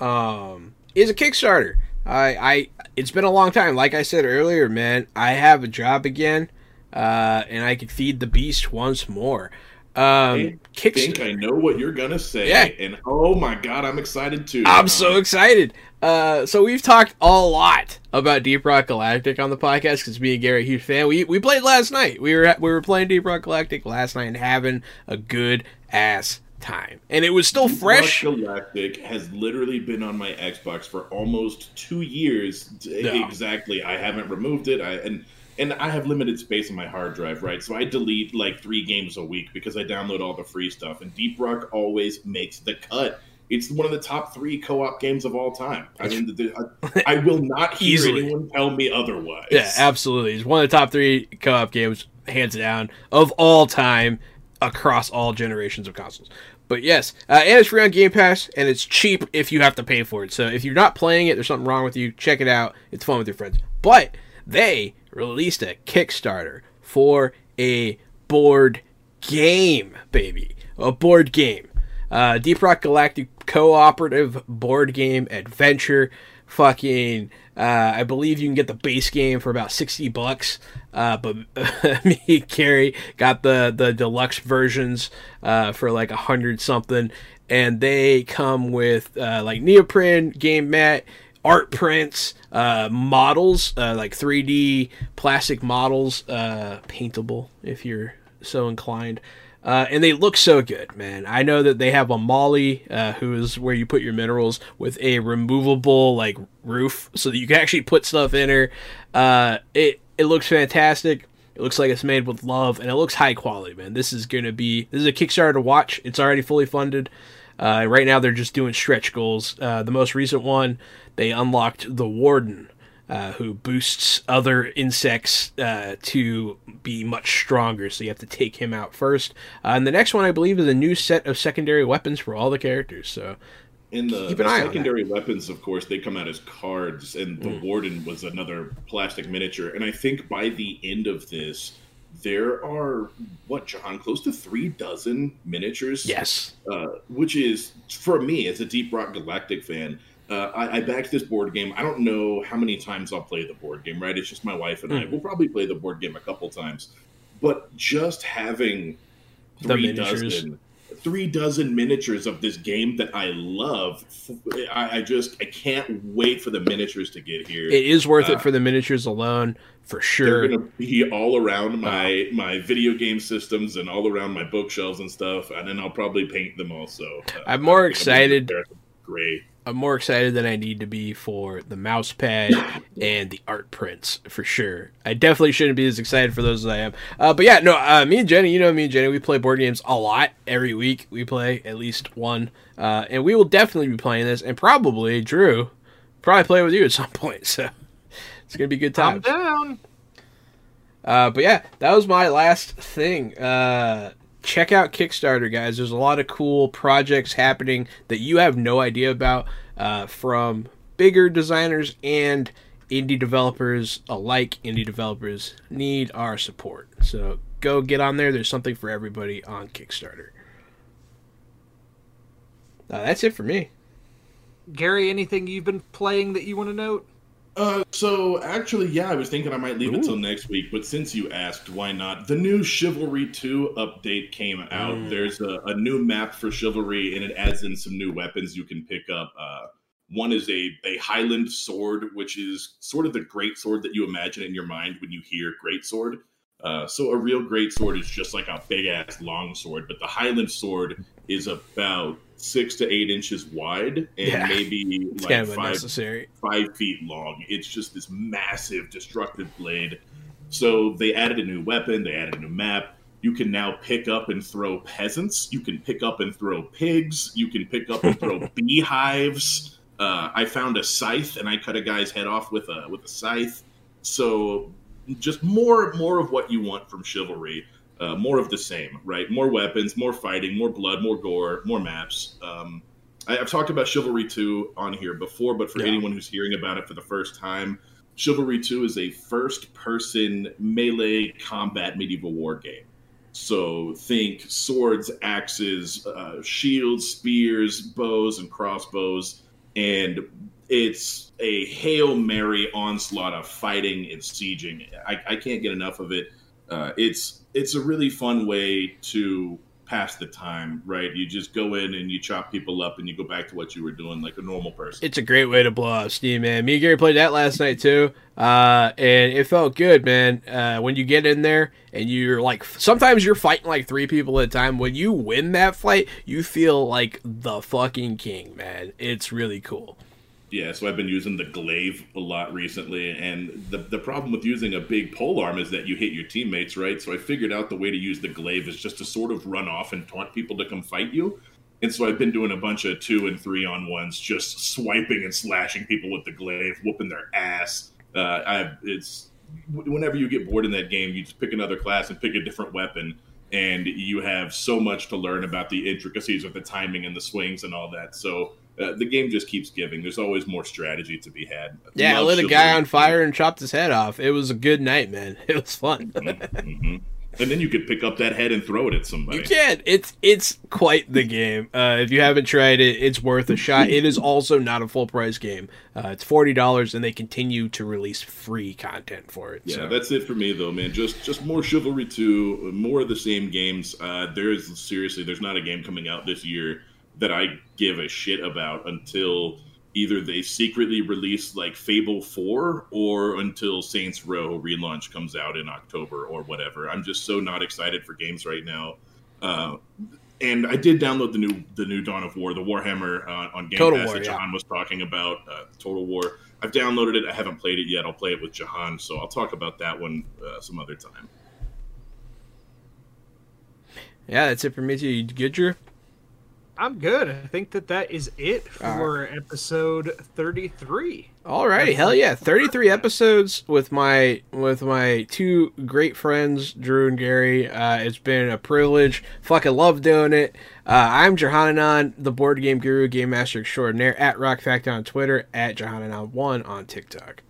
um, is a Kickstarter. I, I, it's been a long time. Like I said earlier, man, I have a job again, uh, and I could feed the beast once more. Um, I think I know what you're gonna say, yeah. and oh my god, I'm excited too. I'm so excited. Uh, so we've talked a lot about Deep Rock Galactic on the podcast because me and Gary, huge fan. We we played last night. We were we were playing Deep Rock Galactic last night and having a good ass time, and it was still fresh. Galactic has literally been on my Xbox for almost two years Yeah. exactly. I haven't removed it. I and and I have limited space on my hard drive, right? So I delete like three games a week because I download all the free stuff. And Deep Rock always makes the cut. It's one of the top three co-op games of all time. I mean, the, the- I, [laughs] I will not hear Easily. anyone tell me otherwise. Yeah, absolutely. It's one of the top three co-op games, hands down, of all time across all generations of consoles. But yes, uh, and it's free on Game Pass, and it's cheap if you have to pay for it. So if you're not playing it, there's something wrong with you. Check it out. It's fun with your friends. But they released a Kickstarter for a board game, baby, a board game. Uh, Deep Rock Galactic cooperative board game adventure. Fucking, uh, I believe you can get the base game for about sixty bucks. Uh, but [laughs] me, and Carrie, got the the deluxe versions uh, for like a hundred something, and they come with uh, like neoprene game mat, art prints, uh, models, uh, like 3D plastic models, uh, paintable if you're so inclined. Uh, and they look so good, man. I know that they have a Molly, uh, who is where you put your minerals with a removable like roof, so that you can actually put stuff in her. Uh, it it looks fantastic. It looks like it's made with love, and it looks high quality, man. This is gonna be this is a Kickstarter to watch. It's already fully funded. Uh, right now, they're just doing stretch goals. Uh, the most recent one, they unlocked the Warden, uh, who boosts other insects uh, to be much stronger. So you have to take him out first. Uh, and the next one, I believe, is a new set of secondary weapons for all the characters. So In the, Keep the an eye on secondary weapons, of course, they come out as cards, and the Mm. Warden was another plastic miniature. And I think by the end of this, there are what John close to three dozen miniatures. yes, uh, which is for me as a Deep Rock Galactic fan. Uh, I, I backed this board game. I don't know how many times I'll play the board game. Right? It's just my wife and I. Mhm. We'll probably play the board game a couple times, but just having three miniatures. dozen, three dozen miniatures of this game that I love. I, I just I can't wait for the miniatures to get here. it is worth Uh, it for the miniatures alone, for sure. They're gonna be all around my my video game systems and all around my bookshelves and stuff, and then I'll probably paint them also. Uh, I'm more I think I'm gonna excited. Gray. I'm more excited than I need to be for the mouse pad [laughs] and the art prints for sure. I definitely shouldn't be as excited for those as I am. Uh, but yeah, no, uh, me and Jenny, you know me and Jenny, we play board games a lot every week. We play at least one, uh, and we will definitely be playing this, and probably Drew, probably play with you at some [laughs] point. So it's gonna be good Calm times. down. Uh, but yeah, that was my last thing. Check out Kickstarter, guys. There's a lot of cool projects happening that you have no idea about uh, from bigger designers and indie developers alike. Indie developers need our support. So go get on there. There's something for everybody on Kickstarter. Uh, that's it for me. Gary, anything you've been playing that you want to note? Uh, so actually, yeah, I was thinking I might leave it till next week, but since you asked, why not? The new Chivalry 2 update came out. Mm. There's a, a new map for Chivalry, and it adds in some new weapons you can pick up. Uh, one is a, a Highland sword, which is sort of the great sword that you imagine in your mind when you hear great sword. Uh, so a real great sword is just like a big ass long sword, but the Highland sword is about six to eight inches wide and Yeah. maybe [laughs] like kind of five five feet long. It's just this massive destructive blade. So they added a new weapon, they added a new map. You can now pick up and throw peasants. You can pick up and throw pigs. You can pick up and throw [laughs] beehives. Uh, I found a scythe and I cut a guy's head off with a with a scythe. So just more more of what you want from chivalry. Uh, more of the same, right? More weapons, more fighting, more blood, more gore, more maps. Um, I, I've talked about Chivalry 2 on here before, but for Yeah. anyone who's hearing about it for the first time, Chivalry 2 is a first person melee combat medieval war game. So think swords, axes, uh, shields, spears, bows, and crossbows. And it's a Hail Mary onslaught of fighting and sieging. I, I can't get enough of it. Uh, it's it's a really fun way to pass the time, right? You just go in and you chop people up and you go back to what you were doing like a normal person. It's a great way to blow off steam, man. Me and Gary played that last night too, uh, and it felt good, man. Uh, when you get in there and you're like, sometimes you're fighting like three people at a time. When you win that fight, you feel like the fucking king, man. It's really cool. Yeah, so I've been using the glaive a lot recently, and the the problem with using a big pole arm is that you hit your teammates, right? So I figured out the way to use the glaive is just to sort of run off and taunt people to come fight you. And so I've been doing a bunch of two and three on ones, just swiping and slashing people with the glaive, whooping their ass. Uh, I it's whenever you get bored in that game, you just pick another class and pick a different weapon, and you have so much to learn about the intricacies of the timing and the swings and all that. So uh, the game just keeps giving. There's always more strategy to be had. Yeah, I lit a guy on fire and chopped his head off. It was a good night, man. [laughs] It was fun. mm-hmm. mm-hmm and then you could pick up that head and throw it at somebody. You can. It's it's quite the game. Uh, if you haven't tried it, it's worth a shot. It is also not a full price game. Uh, it's forty dollars, and they continue to release free content for it. Yeah, so. that's it for me though, man. Just just more Chivalry two, more of the same games. Uh, there's seriously, there's not a game coming out this year that I give a shit about until either they secretly release like Fable 4 or until Saints Row relaunch comes out in October or whatever. I'm just so not excited for games right now. Uh, and I did download the new the new Dawn of War, the Warhammer uh, on Game Total Pass War, that Jahan yeah. was talking about, uh, Total War. I've downloaded it. I haven't played it yet. I'll play it with Jahan, so I'll talk about that one uh, some other time. Yeah, that's it for me too. You good, Drew? I'm good. I think that that is it for right. episode 33. All right, hell yeah, 33 episodes with my with my two great friends, Drew and Gary. Uh, it's been a privilege. Fucking love doing it. Uh, I'm Jahananon, the board game guru, game master extraordinaire at Rock Factor on Twitter, at Jahananon1 on TikTok.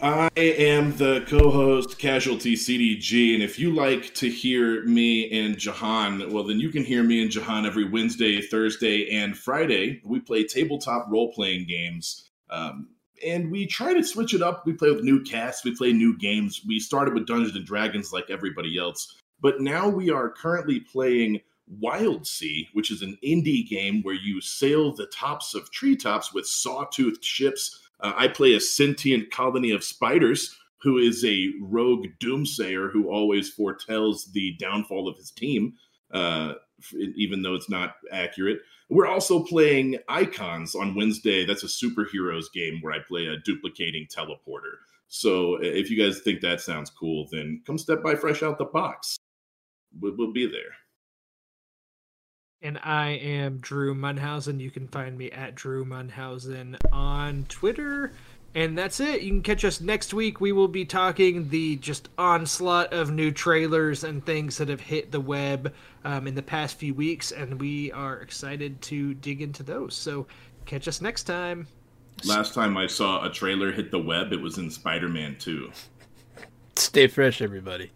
I am the co-host Casualty CDG, and if you like to hear me and Jahan, well, then you can hear me and Jahan every Wednesday, Thursday, and Friday. We play tabletop role-playing games, um, and we try to switch it up. We play with new casts, we play new games. We started with Dungeons and Dragons like everybody else, but now we are currently playing Wildsea, which is an indie game where you sail the tops of treetops with sawtoothed ships uh, I play a sentient colony of spiders who is a rogue doomsayer who always foretells the downfall of his team, uh, even though it's not accurate. We're also playing Icons on Wednesday. That's a superheroes game where I play a duplicating teleporter. So if you guys think that sounds cool, then come step by fresh out the box. We'll, we'll be there and I am Drew Munhausen. You can find me at Drew Munhausen on Twitter. And that's it. You can catch us next week. We will be talking the just onslaught of new trailers and things that have hit the web um, in the past few weeks, and we are excited to dig into those. So catch us next time. Last time I saw a trailer hit the web, it was in Spider Man 2. Stay fresh, everybody.